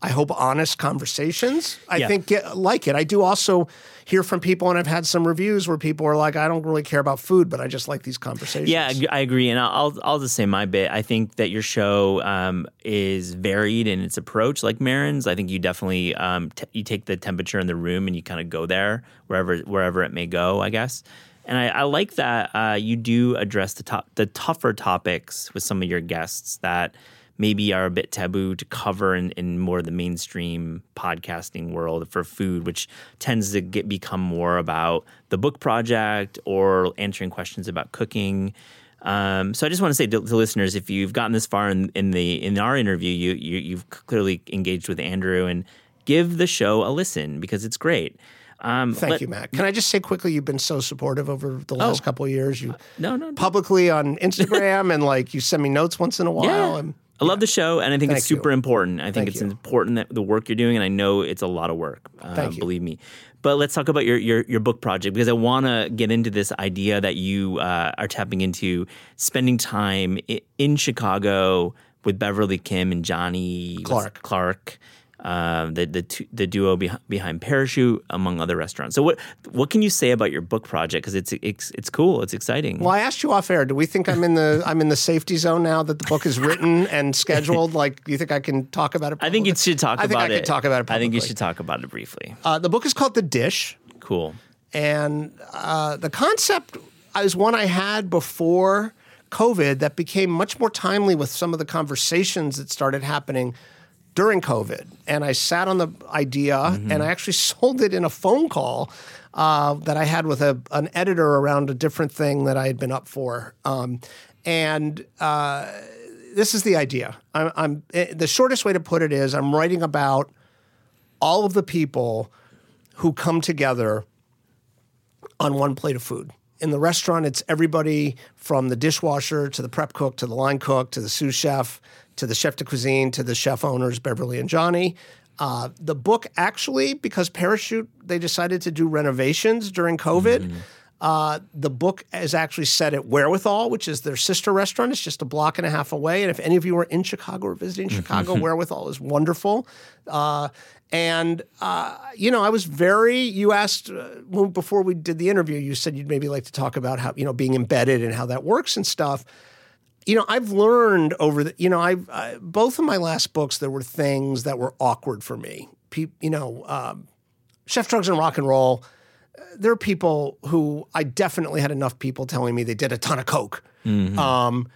I hope honest conversations. I Yeah. think get, like it. I do also hear from people, and I've had some reviews where people are like, "I don't really care about food, but I just like these conversations." Yeah, I- agree, and I'll I'll just say my bit. I think that your show um, is varied in its approach, like Maron's. I think you definitely um, t- you take the temperature in the room and you kind of go there wherever wherever it may go. I guess, and I, I like that uh, you do address the top the tougher topics with some of your guests that maybe are a bit taboo to cover in, in more of the mainstream podcasting world for food, which tends to get become more about the book project or answering questions about cooking. Um, so I just want to say to, to listeners, if you've gotten this far in, in the in our interview, you, you you've clearly engaged with Andrew and give the show a listen because it's great. Um, Thank let- you, Matt. Can I just say quickly, you've been so supportive over the last Oh. couple of years. You No, no, no. publicly on Instagram and like you send me notes once in a while. Yeah. And I love the show, and I think it's Thank you. super important. I think Thank it's you. important that the work you're doing, and I know it's a lot of work. Uh, Thank you. Believe me. But let's talk about your your, your book project because I want to get into this idea that you uh, are tapping into spending time in Chicago with Beverly Kim and Johnny Clark. Clark. Uh, the the the duo beh- behind Parachute, among other restaurants. So what what can you say about your book project? Because it's it's it's cool. It's exciting. well, I asked you off air. Do we think I'm in the I'm in the safety zone now that the book is written and scheduled? Like, do you think I can talk about it? I think you should talk I think about I it. could talk about it I think you should talk about it briefly. Uh, the book is called The Dish. Cool. And uh, the concept is one I had before COVID that became much more timely with some of the conversations that started happening during COVID. And I sat on the idea and I actually sold it in a phone call uh, that I had with a, an editor around a different thing that I had been up for. Um, and uh, this is the idea. I'm, I'm eh, the shortest way to put it is I'm writing about all of the people who come together on one plate of food. In the restaurant, it's everybody from the dishwasher to the prep cook to the line cook to the sous chef to the chef de cuisine to the chef owners, Beverly and Johnny. Uh, the book actually, because Parachute, they decided to do renovations during COVID. Uh, the book is actually set at Wherewithal, which is their sister restaurant. It's just a block and a half away. And if any of you are in Chicago or visiting Chicago, Wherewithal is wonderful. Uh, and uh, you know, I was very. You asked uh, well, before we did the interview. You said you'd maybe like to talk about how you know being embedded and how that works and stuff. You know, I've learned over the. You know, I've I, both of my last books there were things that were awkward for me. Pe- you know, um, Chef Drugs and Rock and Roll. uh, There are people who I definitely had enough people telling me they did a ton of coke. Um,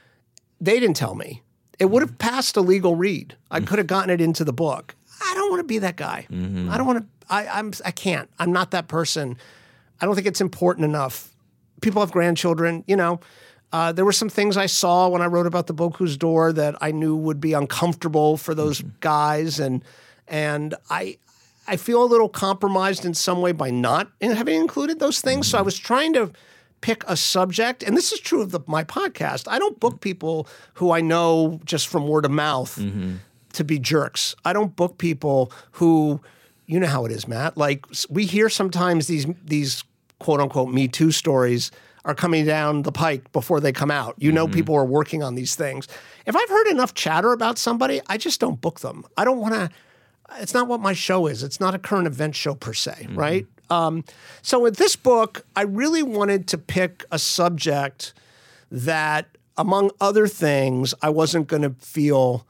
they didn't tell me. It would have passed a legal read. I could have gotten it into the book. I don't want to be that guy. I don't want to. I, I'm. I can't. I'm not that person. I don't think it's important enough. People have grandchildren. You know, uh, there were some things I saw when I wrote about the Bocuse d'Or that I knew would be uncomfortable for those mm-hmm. guys, and and I I feel a little compromised in some way by not having included those things. So I mm-hmm. was trying to pick a subject, and this is true of the, my podcast. I don't book people who I know just from word of mouth mm-hmm. to be jerks. I don't book people who, you know how it is, Matt. Like we hear sometimes these these quote unquote Me Too stories are coming down the pike before they come out. You know, Mm-hmm. people are working on these things. If I've heard enough chatter about somebody, I just don't book them. I don't want to. It's not what my show is. It's not a current event show per se, Mm-hmm. right? Um, so with this book, I really wanted to pick a subject that, among other things, I wasn't going to feel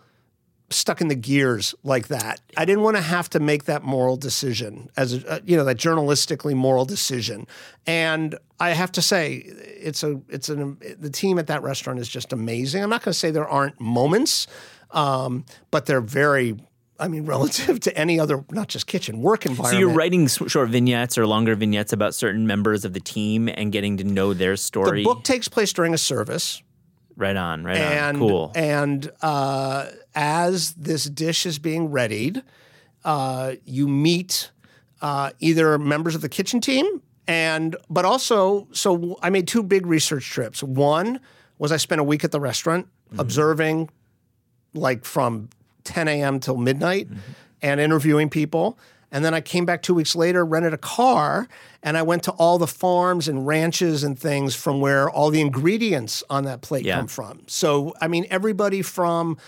stuck in the gears like that. I didn't want to have to make that moral decision as a, uh, you know that journalistically moral decision. And I have to say, it's a it's an the team at that restaurant is just amazing. I'm not going to say there aren't moments, um, but they're very. I mean, relative to any other, not just kitchen, work environment. So you're writing short vignettes or longer vignettes about certain members of the team and getting to know their story. the book takes place during a service. Right on, right and on. Cool. And uh, as this dish is being readied, uh, you meet uh, either members of the kitchen team and but also so I made two big research trips. One was I spent a week at the restaurant observing like from 10 a.m. till midnight and interviewing people. And then I came back two weeks later, rented a car, and I went to all the farms and ranches and things from where all the ingredients on that plate Yeah. come from. So, I mean, everybody from,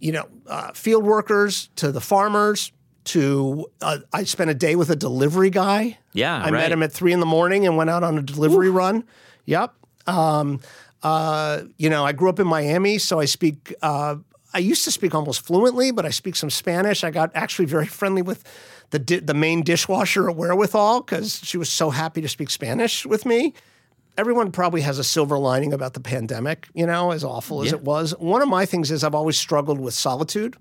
you know, uh, field workers to the farmers to, uh, I spent a day with a delivery guy. Yeah, I met him at three in the morning and went out on a delivery run. Yep. Um, uh, you know, I grew up in Miami, so I speak. Uh, I used to speak almost fluently, but I speak some Spanish. I got actually very friendly with the di- the main dishwasher at Wherewithal because she was so happy to speak Spanish with me. Everyone probably has a silver lining about the pandemic, you know, as awful as Yeah. it was. One of my things is I've always struggled with solitude,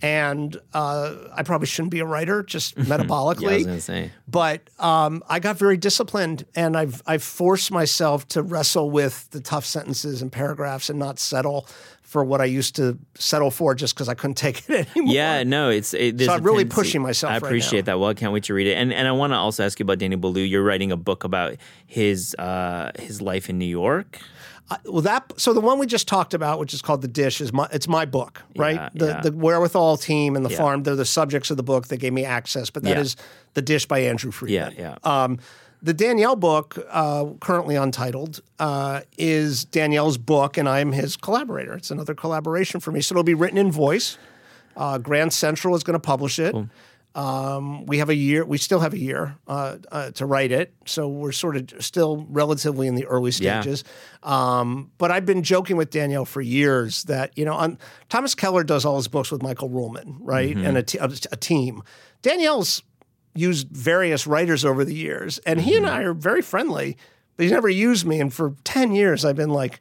and uh, I probably shouldn't be a writer, just metabolically yeah, I was gonna say. but um, I got very disciplined, and I've I've forced myself to wrestle with the tough sentences and paragraphs, and not settle for what I used to settle for just because I couldn't take it anymore. Yeah, no, it's it, So I'm really tendency- pushing myself I right appreciate that. Well, I can't wait to read it. And and I want to also ask you about Danny Boulud. You're writing a book about his uh, his life in New York. Well, that so the one we just talked about, which is called the dish, is my it's my book, right? Yeah, the yeah. the wherewithal team and the farm, they're the subjects of the book. They gave me access, but that Yeah. is the dish by Andrew Friedman. Yeah, yeah. Um, the Daniel book, uh, currently untitled, uh, is Daniel's book, and I'm his collaborator. It's another collaboration for me. So it'll be written in voice. Uh, Grand Central is going to publish it. Um, we have a year. We still have a year uh, uh, to write it, so we're sort of still relatively in the early Yeah. stages. Um, but I've been joking with Daniel for years that you know, on, Thomas Keller does all his books with Michael Ruhlman, right, and a, t- a, a team. Daniel's used various writers over the years, and he and mm-hmm. I are very friendly. But he's never used me, and for ten years I've been like,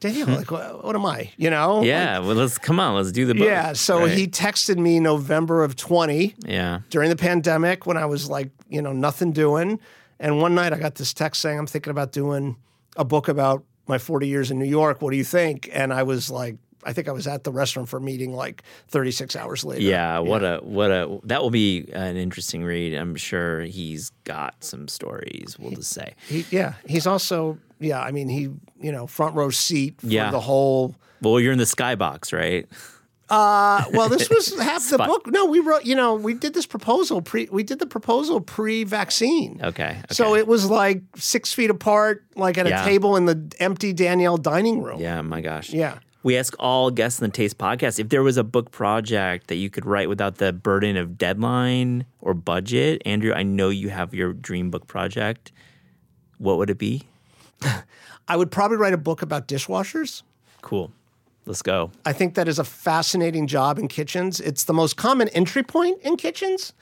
Daniel, hmm. like, what, what am I? You know? Yeah, well, let's come on, let's do the book. Yeah. So right? he texted me November of twenty yeah, during the pandemic when I was like, you know, nothing doing. And one night I got this text saying, I'm thinking about doing a book about my 40 years in New York. What do you think? And I was like, I think I was at the restaurant for a meeting like 36 hours later. yeah. What a what a that will be an interesting read. I'm sure he's got some stories. We'll just say. He, yeah. He's also, yeah, I mean, he, you know, front row seat for Yeah. the whole. Well, you're in the skybox, right? Uh, well, this was half the book. No, we wrote, you know, we did this proposal pre, we did the proposal pre vaccine. Okay. okay. So it was like six feet apart, like at Yeah. a table in the empty Daniel dining room. yeah, my gosh. Yeah. We ask all guests in the Taste podcast if there was a book project that you could write without the burden of deadline or budget. Andrew, I know you have your dream book project. What would it be? I would probably write a book about dishwashers. Cool. Let's go. I think that is a fascinating job in kitchens. It's the most common entry point in kitchens,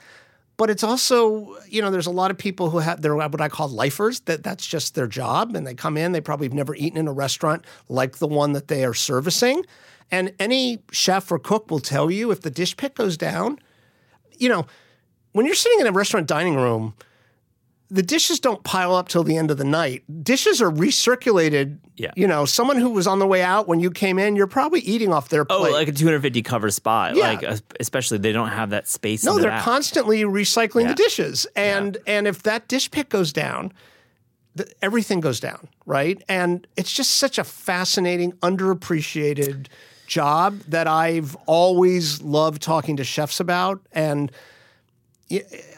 but it's also, you know, there's a lot of people who have they're what I call lifers, that that's just their job and they come in, they probably have never eaten in a restaurant like the one that they are servicing. And any chef or cook will tell you if the dish pick goes down, you know, when you're sitting in a restaurant dining room, the dishes don't pile up till the end of the night. Dishes are recirculated. Yeah. You know, someone who was on the way out when you came in, you're probably eating off their oh, plate. Oh, like a 250 cover spot. Yeah. Like, especially they don't have that space. no, the they're back. constantly recycling Yeah. the dishes, and and if that dish pick goes down, the, everything goes down, right? And it's just such a fascinating, underappreciated job that I've always loved talking to chefs about, and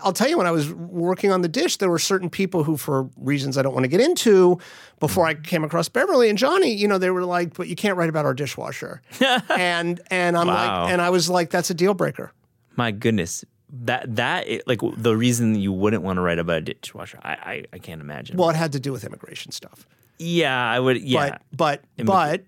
I'll tell you, when I was working on the dish, there were certain people who, for reasons I don't want to get into, before I came across Beverly and Johnny, you know, they were like, "But you can't write about our dishwasher," and and I'm Wow. like, and I was like, "That's a deal breaker." My goodness. That that like the reason you wouldn't want to write about a dishwasher, I I, I can't imagine. Well, it had to do with immigration stuff. yeah, I would. Yeah, But but but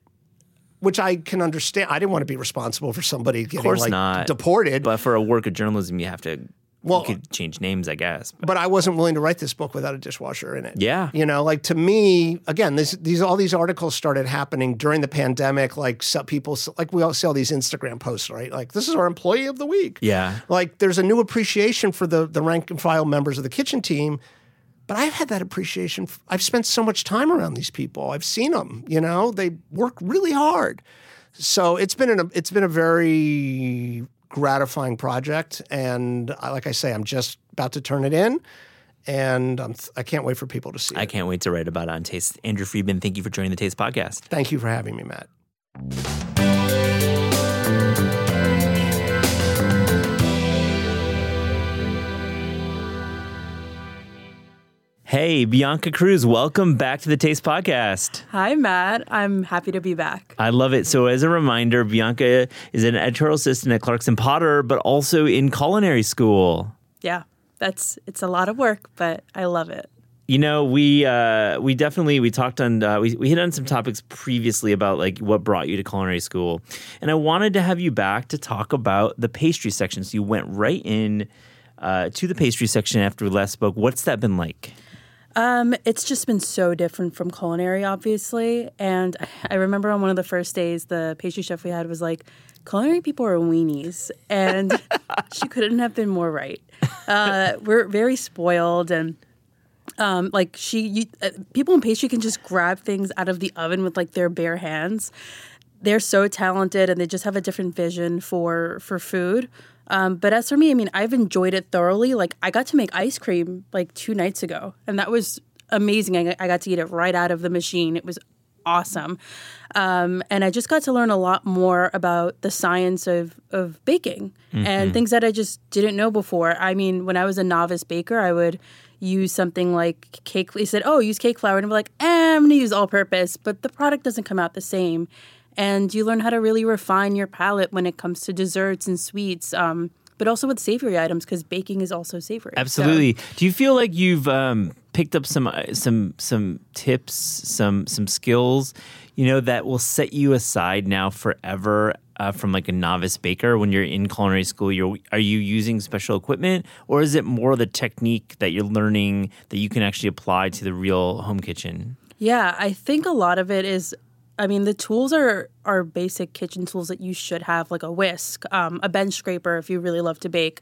which I can understand. I didn't want to be responsible for somebody getting like not. deported. but for a work of journalism, you have to. Well- you could change names, I guess. But but I wasn't willing to write this book without a dishwasher in it. Yeah. You know, like to me, again, this, these all these articles started happening during the pandemic. Like some people, like we all see all these Instagram posts, right? Like this is our employee of the week. Yeah. Like there's a new appreciation for the the rank and file members of the kitchen team. But I've had that appreciation. I've spent so much time around these people. I've seen them. You know, they work really hard. So it's been an, it's been a very gratifying project, and I, like I say, I'm just about to turn it in, and I'm th- I can't wait for people to see I it. can't wait to write about it on Taste. Andrew Friedman, thank you for joining the Taste podcast. Thank you for having me, Matt. Hey, Bianca Cruz, welcome back to the Taste podcast. Hi, Matt. I'm happy to be back. I love it. So, as a reminder, Bianca is an editorial assistant at Clarkson Potter, but also in culinary school. Yeah, that's it's a lot of work, but I love it. You know, we uh, we definitely we talked on uh, we we hit on some topics previously about like what brought you to culinary school, and I wanted to have you back to talk about the pastry section. So you went right in uh, to the pastry section after we last spoke. What's that been like? Um, it's just been so different from culinary, obviously. And I remember on one of the first days, the pastry chef we had was like, "Culinary people are weenies," and she couldn't have been more right. Uh, we're very spoiled and. Um, like she, you, uh, people in pastry can just grab things out of the oven with like their bare hands. They're so talented and they just have a different vision for for food. Um, but as for me, I mean, I've enjoyed it thoroughly. Like I got to make ice cream like two nights ago, and that was amazing. I, got- I got to eat it right out of the machine. It was awesome. Um, and I just got to learn a lot more about the science of, of baking and things that I just didn't know before. I mean, when I was a novice baker, I would use something like cake. They said, "Oh, use cake flour," and I'm like, eh, "I'm gonna use all-purpose," but the product doesn't come out the same. And you learn how to really refine your palate when it comes to desserts and sweets, um, but also with savory items because baking is also savory. So- Absolutely. Do you feel like you've um, picked up some uh, some some tips, some some skills, you know, that will set you aside now forever uh, from like a novice baker when you're in culinary school? You're are you using special equipment, or is it more the technique that you're learning that you can actually apply to the real home kitchen? Yeah, I think a lot of it is. I mean, the tools are are basic kitchen tools that you should have, like a whisk, um, a bench scraper if you really love to bake.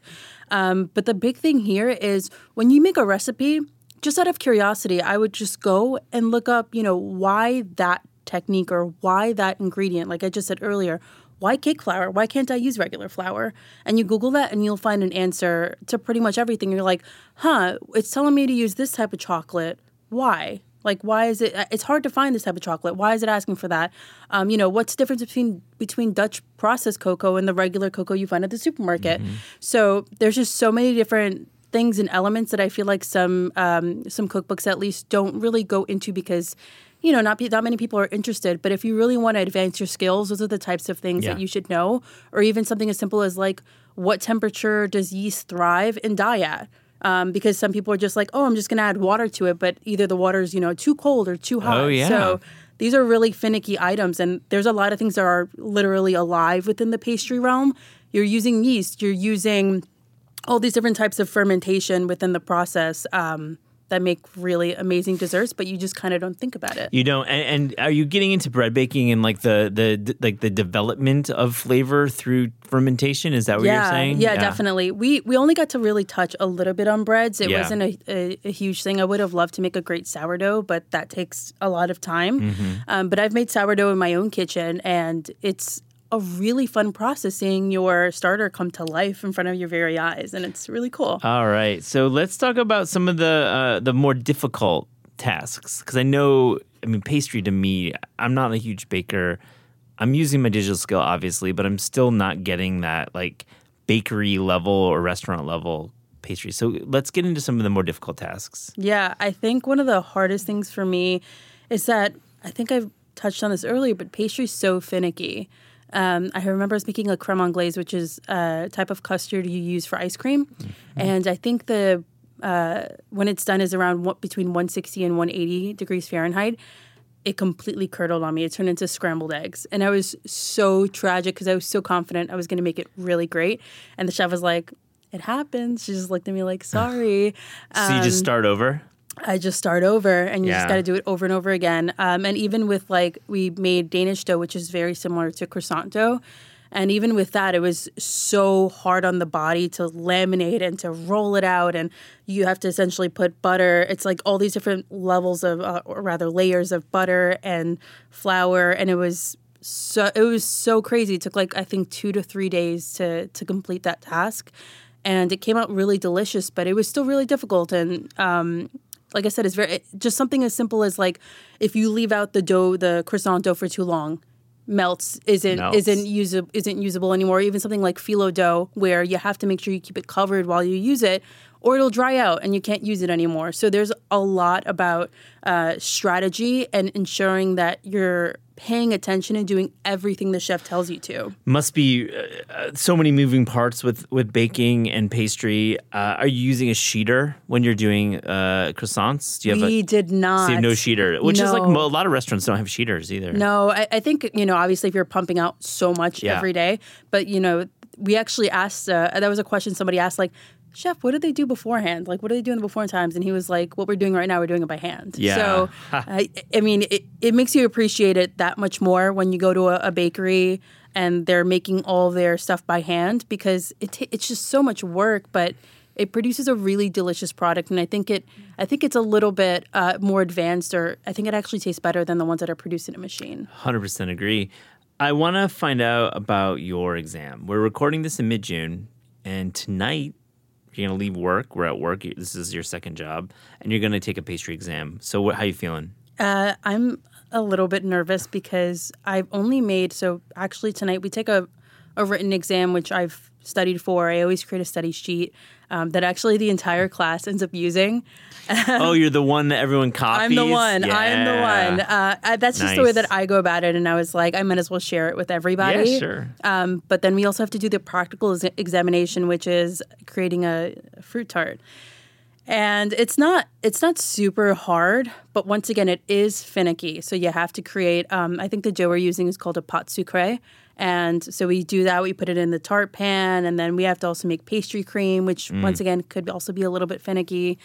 Um, but the big thing here is when you make a recipe, just out of curiosity, I would just go and look up, you know, why that technique or why that ingredient. Like I just said earlier, why cake flour? Why can't I use regular flour? And you Google that and you'll find an answer to pretty much everything. You're like, huh, it's telling me to use this type of chocolate. Why? Like, why is it? It's hard to find this type of chocolate. Why is it asking for that? Um, you know, what's the difference between between Dutch processed cocoa and the regular cocoa you find at the supermarket? So there's just so many different things and elements that I feel like some um, some cookbooks at least don't really go into because you know not not many people are interested. But if you really want to advance your skills, those are the types of things Yeah. that you should know, or even something as simple as like what temperature does yeast thrive and die at. Um, because some people are just like, oh, I'm just going to add water to it, but either the water's you know too cold or too hot. Oh, yeah. So these are really finicky items, and there's a lot of things that are literally alive within the pastry realm. You're using yeast, you're using all these different types of fermentation within the process um, that make really amazing desserts, but you just kind of don't think about it. You don't. And, and are you getting into bread baking and like the the like the development of flavor through fermentation? Is that what yeah, you're saying? Yeah, definitely. We we only got to really touch a little bit on breads. It Yeah. wasn't a, a, a huge thing. I would have loved to make a great sourdough, but that takes a lot of time. Mm-hmm. Um, but I've made sourdough in my own kitchen, and it's a really fun process seeing your starter come to life in front of your very eyes, and it's really cool. All right. So let's talk about some of the uh, the more difficult tasks because I know. I mean, pastry to me, I'm not a huge baker. I'm using my digital skill, obviously, but I'm still not getting that like bakery level or restaurant level pastry. So let's get into some of the more difficult tasks. Yeah, I think one of the hardest things for me is that I think I've touched on this earlier, but pastry's so finicky. Um, I remember speaking of creme anglaise, which is a type of custard you use for ice cream, and I think the uh, when it's done is around what, between 160 and 180 degrees Fahrenheit. It completely curdled on me. It turned into scrambled eggs, and I was so tragic because I was so confident I was going to make it really great, and the chef was like, "It happens." She just looked at me like, "Sorry." So you just start over? I just start over and you Yeah. just got to do it over and over again. Um, and even with like, we made Danish dough, which is very similar to croissant dough. And even with that, it was so hard on the body to laminate and to roll it out. And you have to essentially put butter. It's like all these different levels of, uh, or rather, layers of butter and flour. And it was so it was so crazy. It took like I think two to three days to to complete that task, and it came out really delicious. But it was still really difficult. And um, like I said, it's very just something as simple as like if you leave out the dough, the croissant dough for too long, melts isn't Melts. isn't usable isn't usable anymore. Even something like phyllo dough, where you have to make sure you keep it covered while you use it, or it'll dry out and you can't use it anymore. So there's a lot about uh, strategy and ensuring that you're paying attention and doing everything the chef tells you to. Must be uh, uh, so many moving parts with with baking and pastry. Uh, are you using a sheeter when you're doing uh, croissants? Do you have we a did not. so no sheeter? Which is like No. a lot of restaurants don't have sheeters either. No, I, I think you know. Obviously, if you're pumping out so much Yeah. every day, but you know, we actually asked. Uh, that was a question somebody asked, like, "Chef, what did they do beforehand? Like, what do they do in the before times?" And he was like, "What we're doing right now, we're doing it by hand." Yeah. So, I, I mean, it, it makes you appreciate it that much more when you go to a, a bakery and they're making all their stuff by hand because it ta- it's just so much work, but it produces a really delicious product and i think it i think it's a little bit uh, more advanced or i think it actually tastes better than the ones that are produced in a machine Hundred percent agree. I want to find out about your exam. We're recording this in mid June, and tonight you're gonna leave work. We're at work. This is your second job, and you're gonna take a pastry exam. So, what, how you feeling? Uh, I'm a little bit nervous because I've only made so actually tonight we take a, a written exam which I've studied for. I always create a study sheet um, that actually the entire class ends up using. oh, you're the one that everyone copies. I'm the one. I'm the one. Uh, uh, that's just the way that I go about it, and I was like, I might as well share it with everybody. Yeah, sure. Um, but then we also have to do the practical ex- examination, which is creating a fruit tart. And it's not it's not super hard, but once again, it is finicky. So you have to create. Um, I think the dough we're using is called a pâte sucrée, and so we do that. We put it in the tart pan, and then we have to also make pastry cream, which once again could also be a little bit finicky.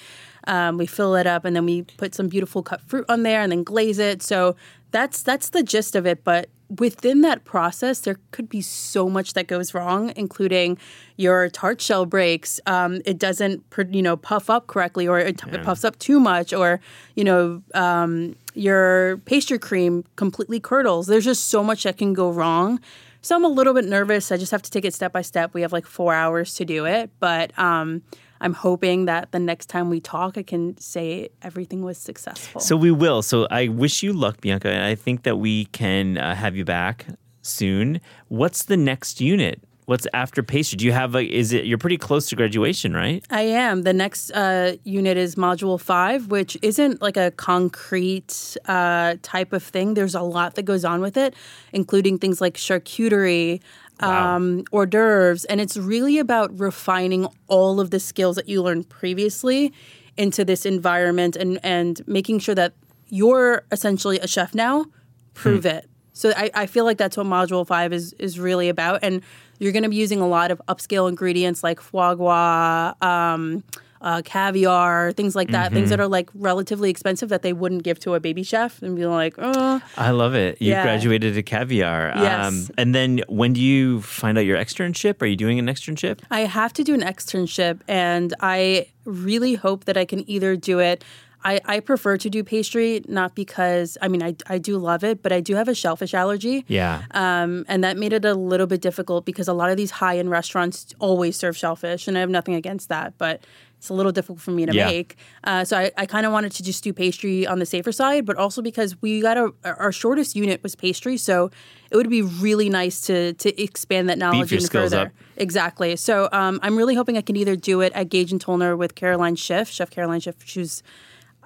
Um, we fill it up, and then we put some beautiful cut fruit on there, and then glaze it. So that's that's the gist of it. But within that process, there could be so much that goes wrong, including your tart shell breaks. Um, it doesn't, you know, puff up correctly, or it, it puffs up too much, or you know, um, your pastry cream completely curdles. There's just so much that can go wrong. So I'm a little bit nervous. I just have to take it step by step. We have like four hours to do it, but um, I'm hoping that the next time we talk, I can say everything was successful. So we will. So I wish you luck, Bianca. And I think that we can uh, have you back soon. What's the next unit? What's after pastry? Do you have like? Is it? You're pretty close to graduation, right? I am. The next uh, unit is Module 5, which isn't like a concrete uh, type of thing. There's a lot that goes on with it, including things like charcuterie, um, hors d'oeuvres. And it's really about refining all of the skills that you learned previously into this environment and, and making sure that you're essentially a chef now. Prove it. So I, I feel like that's what Module 5 is, is really about. And you're going to be using a lot of upscale ingredients like foie gras, um, uh, caviar, things like that, things that are like relatively expensive that they wouldn't give to a baby chef and be like, oh, I love it. You Yeah. graduated to caviar. Um, Yes. and then when do you find out your externship? Are you doing an externship? I have to do an externship, and I really hope that I can either do it. I, I prefer to do pastry, not because I mean I, I do love it, but I do have a shellfish allergy. Yeah. Um, and that made it a little bit difficult because a lot of these high end restaurants always serve shellfish, and I have nothing against that. But it's a little difficult for me to Yeah. make. Uh, so I, I kind of wanted to just do pastry on the safer side, but also because we got a our shortest unit was pastry, so it would be really nice to to expand that knowledge even skills further. up. Exactly. So um, I'm really hoping I can either do it at Gage and Tolner with Caroline Schiff, Chef Caroline Schiff. She's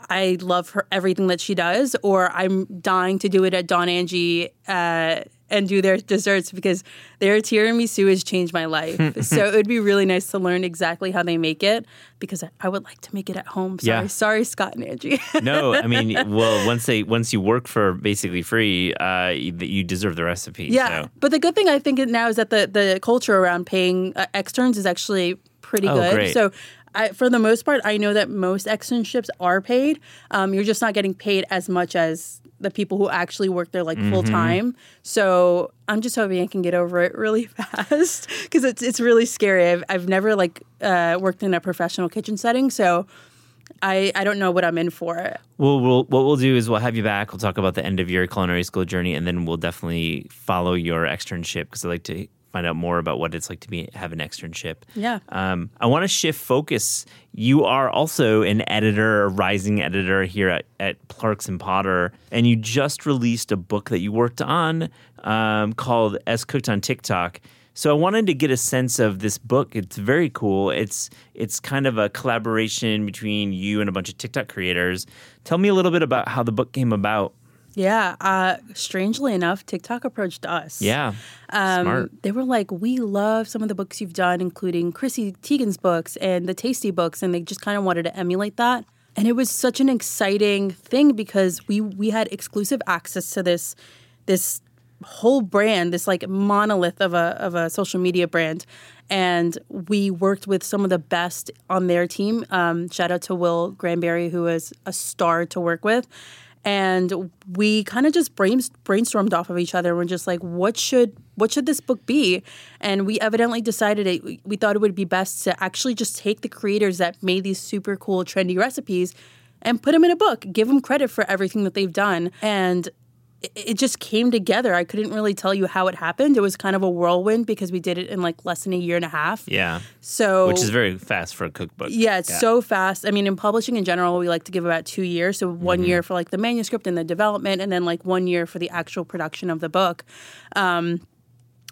I love her everything that she does, or I'm dying to do it at Don Angie uh, and do their desserts because their tiramisu has changed my life. so it would be really nice to learn exactly how they make it because I- I would like to make it at home. Sorry, Yeah. sorry, Scott and Angie. No, I mean, well, once they once you work for basically free, uh, you, you deserve the recipe. yeah, so. but the good thing I think now is that the the culture around paying uh, externs is actually pretty Oh, good. great. So. I, for the most part, I know that most externships are paid. Um, you're just not getting paid as much as the people who actually work there like Mm-hmm. full time. So I'm just hoping I can get over it really fast because it's it's really scary. I've I've never like uh, worked in a professional kitchen setting, so I I don't know what I'm in for. Well, we'll what we'll do is we'll have you back. We'll talk about the end of your culinary school journey, and then we'll definitely follow your externship because I like to find out more about what it's like to be have an externship. Yeah. Um, I want to shift focus. You are also an editor, a rising editor here at, at Clarkson Potter, and you just released a book that you worked on um, called "As Cooked on TikTok." So I wanted to get a sense of this book. It's very cool. It's it's kind of a collaboration between you and a bunch of TikTok creators. Tell me a little bit about how the book came about. Yeah. Uh, strangely enough, TikTok approached us. Yeah, Um, smart. They were like, we love some of the books you've done, including Chrissy Teigen's books and the Tasty books, and they just kind of wanted to emulate that. And it was such an exciting thing because we we had exclusive access to this this whole brand, this like monolith of a of a social media brand, and we worked with some of the best on their team. Um, shout out to Will Granberry, who is a star to work with. And we kind of just brain, brainstormed off of each other. We're just like, what should what should this book be? And we evidently decided it, we thought it would be best to actually just take the creators that made these super cool, trendy recipes and put them in a book, give them credit for everything that they've done. And it, just came together. I couldn't really tell you how it happened. It was kind of a whirlwind because we did it in like less than a year and a half. yeah, So which is very fast for a cookbook. yeah, it's so fast. I mean, in publishing in general, we like to give about two years. So one Mm-hmm. year for like the manuscript and the development, and then like one year for the actual production of the book. Um,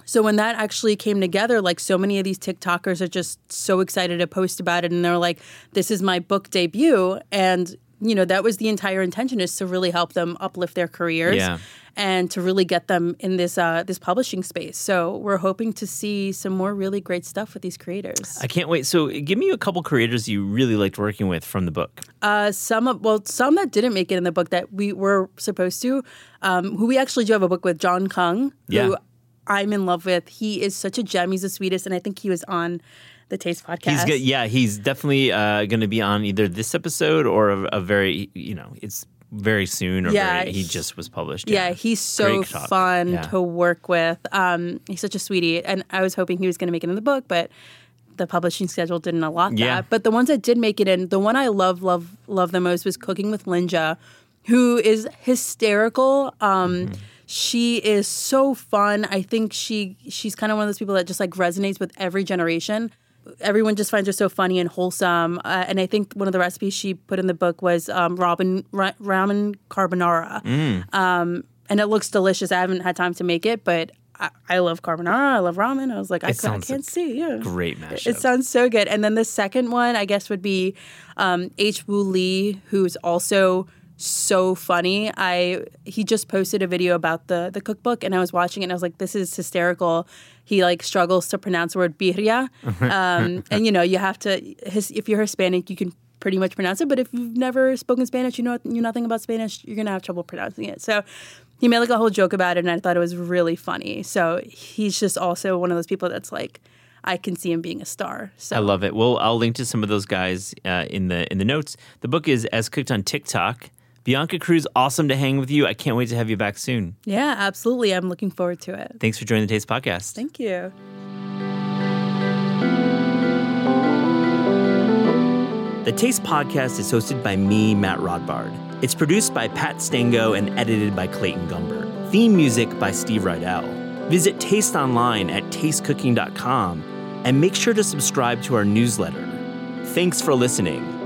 so when that actually came together, like so many of these TikTokers are just so excited to post about it, and they're like, "This is my book debut," and you know that was the entire intention is to really help them uplift their careers Yeah. and to really get them in this uh, this publishing space. So we're hoping to see some more really great stuff with these creators. I can't wait. So, give me a couple creators you really liked working with from the book. Uh, some of well, some that didn't make it in the book that we were supposed to. Um, who we actually do have a book with Jon Kung, Yeah. who I'm in love with. He is such a gem. He's the sweetest, and I think he was on the Taste podcast. He's good. Yeah, he's definitely uh, going to be on either this episode or a, a very, you know, it's very soon or Yeah, very, he just was published. Yeah, he's so fun Yeah. to work with. Um, he's such a sweetie, and I was hoping he was going to make it in the book, but the publishing schedule didn't allot Yeah. that. But the ones that did make it in, the one I love, love, love the most was Cooking with Lynja, who is hysterical. Um, Mm-hmm. She is so fun. I think she she's kind of one of those people that just like resonates with every generation. Everyone just finds her so funny and wholesome. Uh, and I think one of the recipes she put in the book was um, Robin ra- ramen carbonara Mm. Um, and it looks delicious. I haven't had time to make it, but I, I love carbonara. I love ramen. I was like, I, I can't see. Yeah, Great mashup. It sounds so good. And then the second one, I guess, would be um, H. Woo Lee, who's also so funny. I he just posted a video about the the cookbook, and I was watching it, and I was like, this is hysterical. He like struggles to pronounce the word birria, um, and you know you have to. His, if you're Hispanic, you can pretty much pronounce it. But if you've never spoken Spanish, you know you nothing about Spanish, you're gonna have trouble pronouncing it. So he made like a whole joke about it, and I thought it was really funny. So he's just also one of those people that's like, I can see him being a star. So I love it. Well, I'll link to some of those guys uh, in the in the notes. The book is As Cooked on TikTok. Bianca Cruz, awesome to hang with you. I can't wait to have you back soon. yeah, absolutely. I'm looking forward to it. Thanks for joining the Taste Podcast. Thank you. The Taste Podcast is hosted by me, Matt Rodbard. It's produced by Pat Stango and edited by Clayton Gumber. Theme music by Steve Rydell. Visit Taste online at tastecooking.com and make sure to subscribe to our newsletter. Thanks for listening.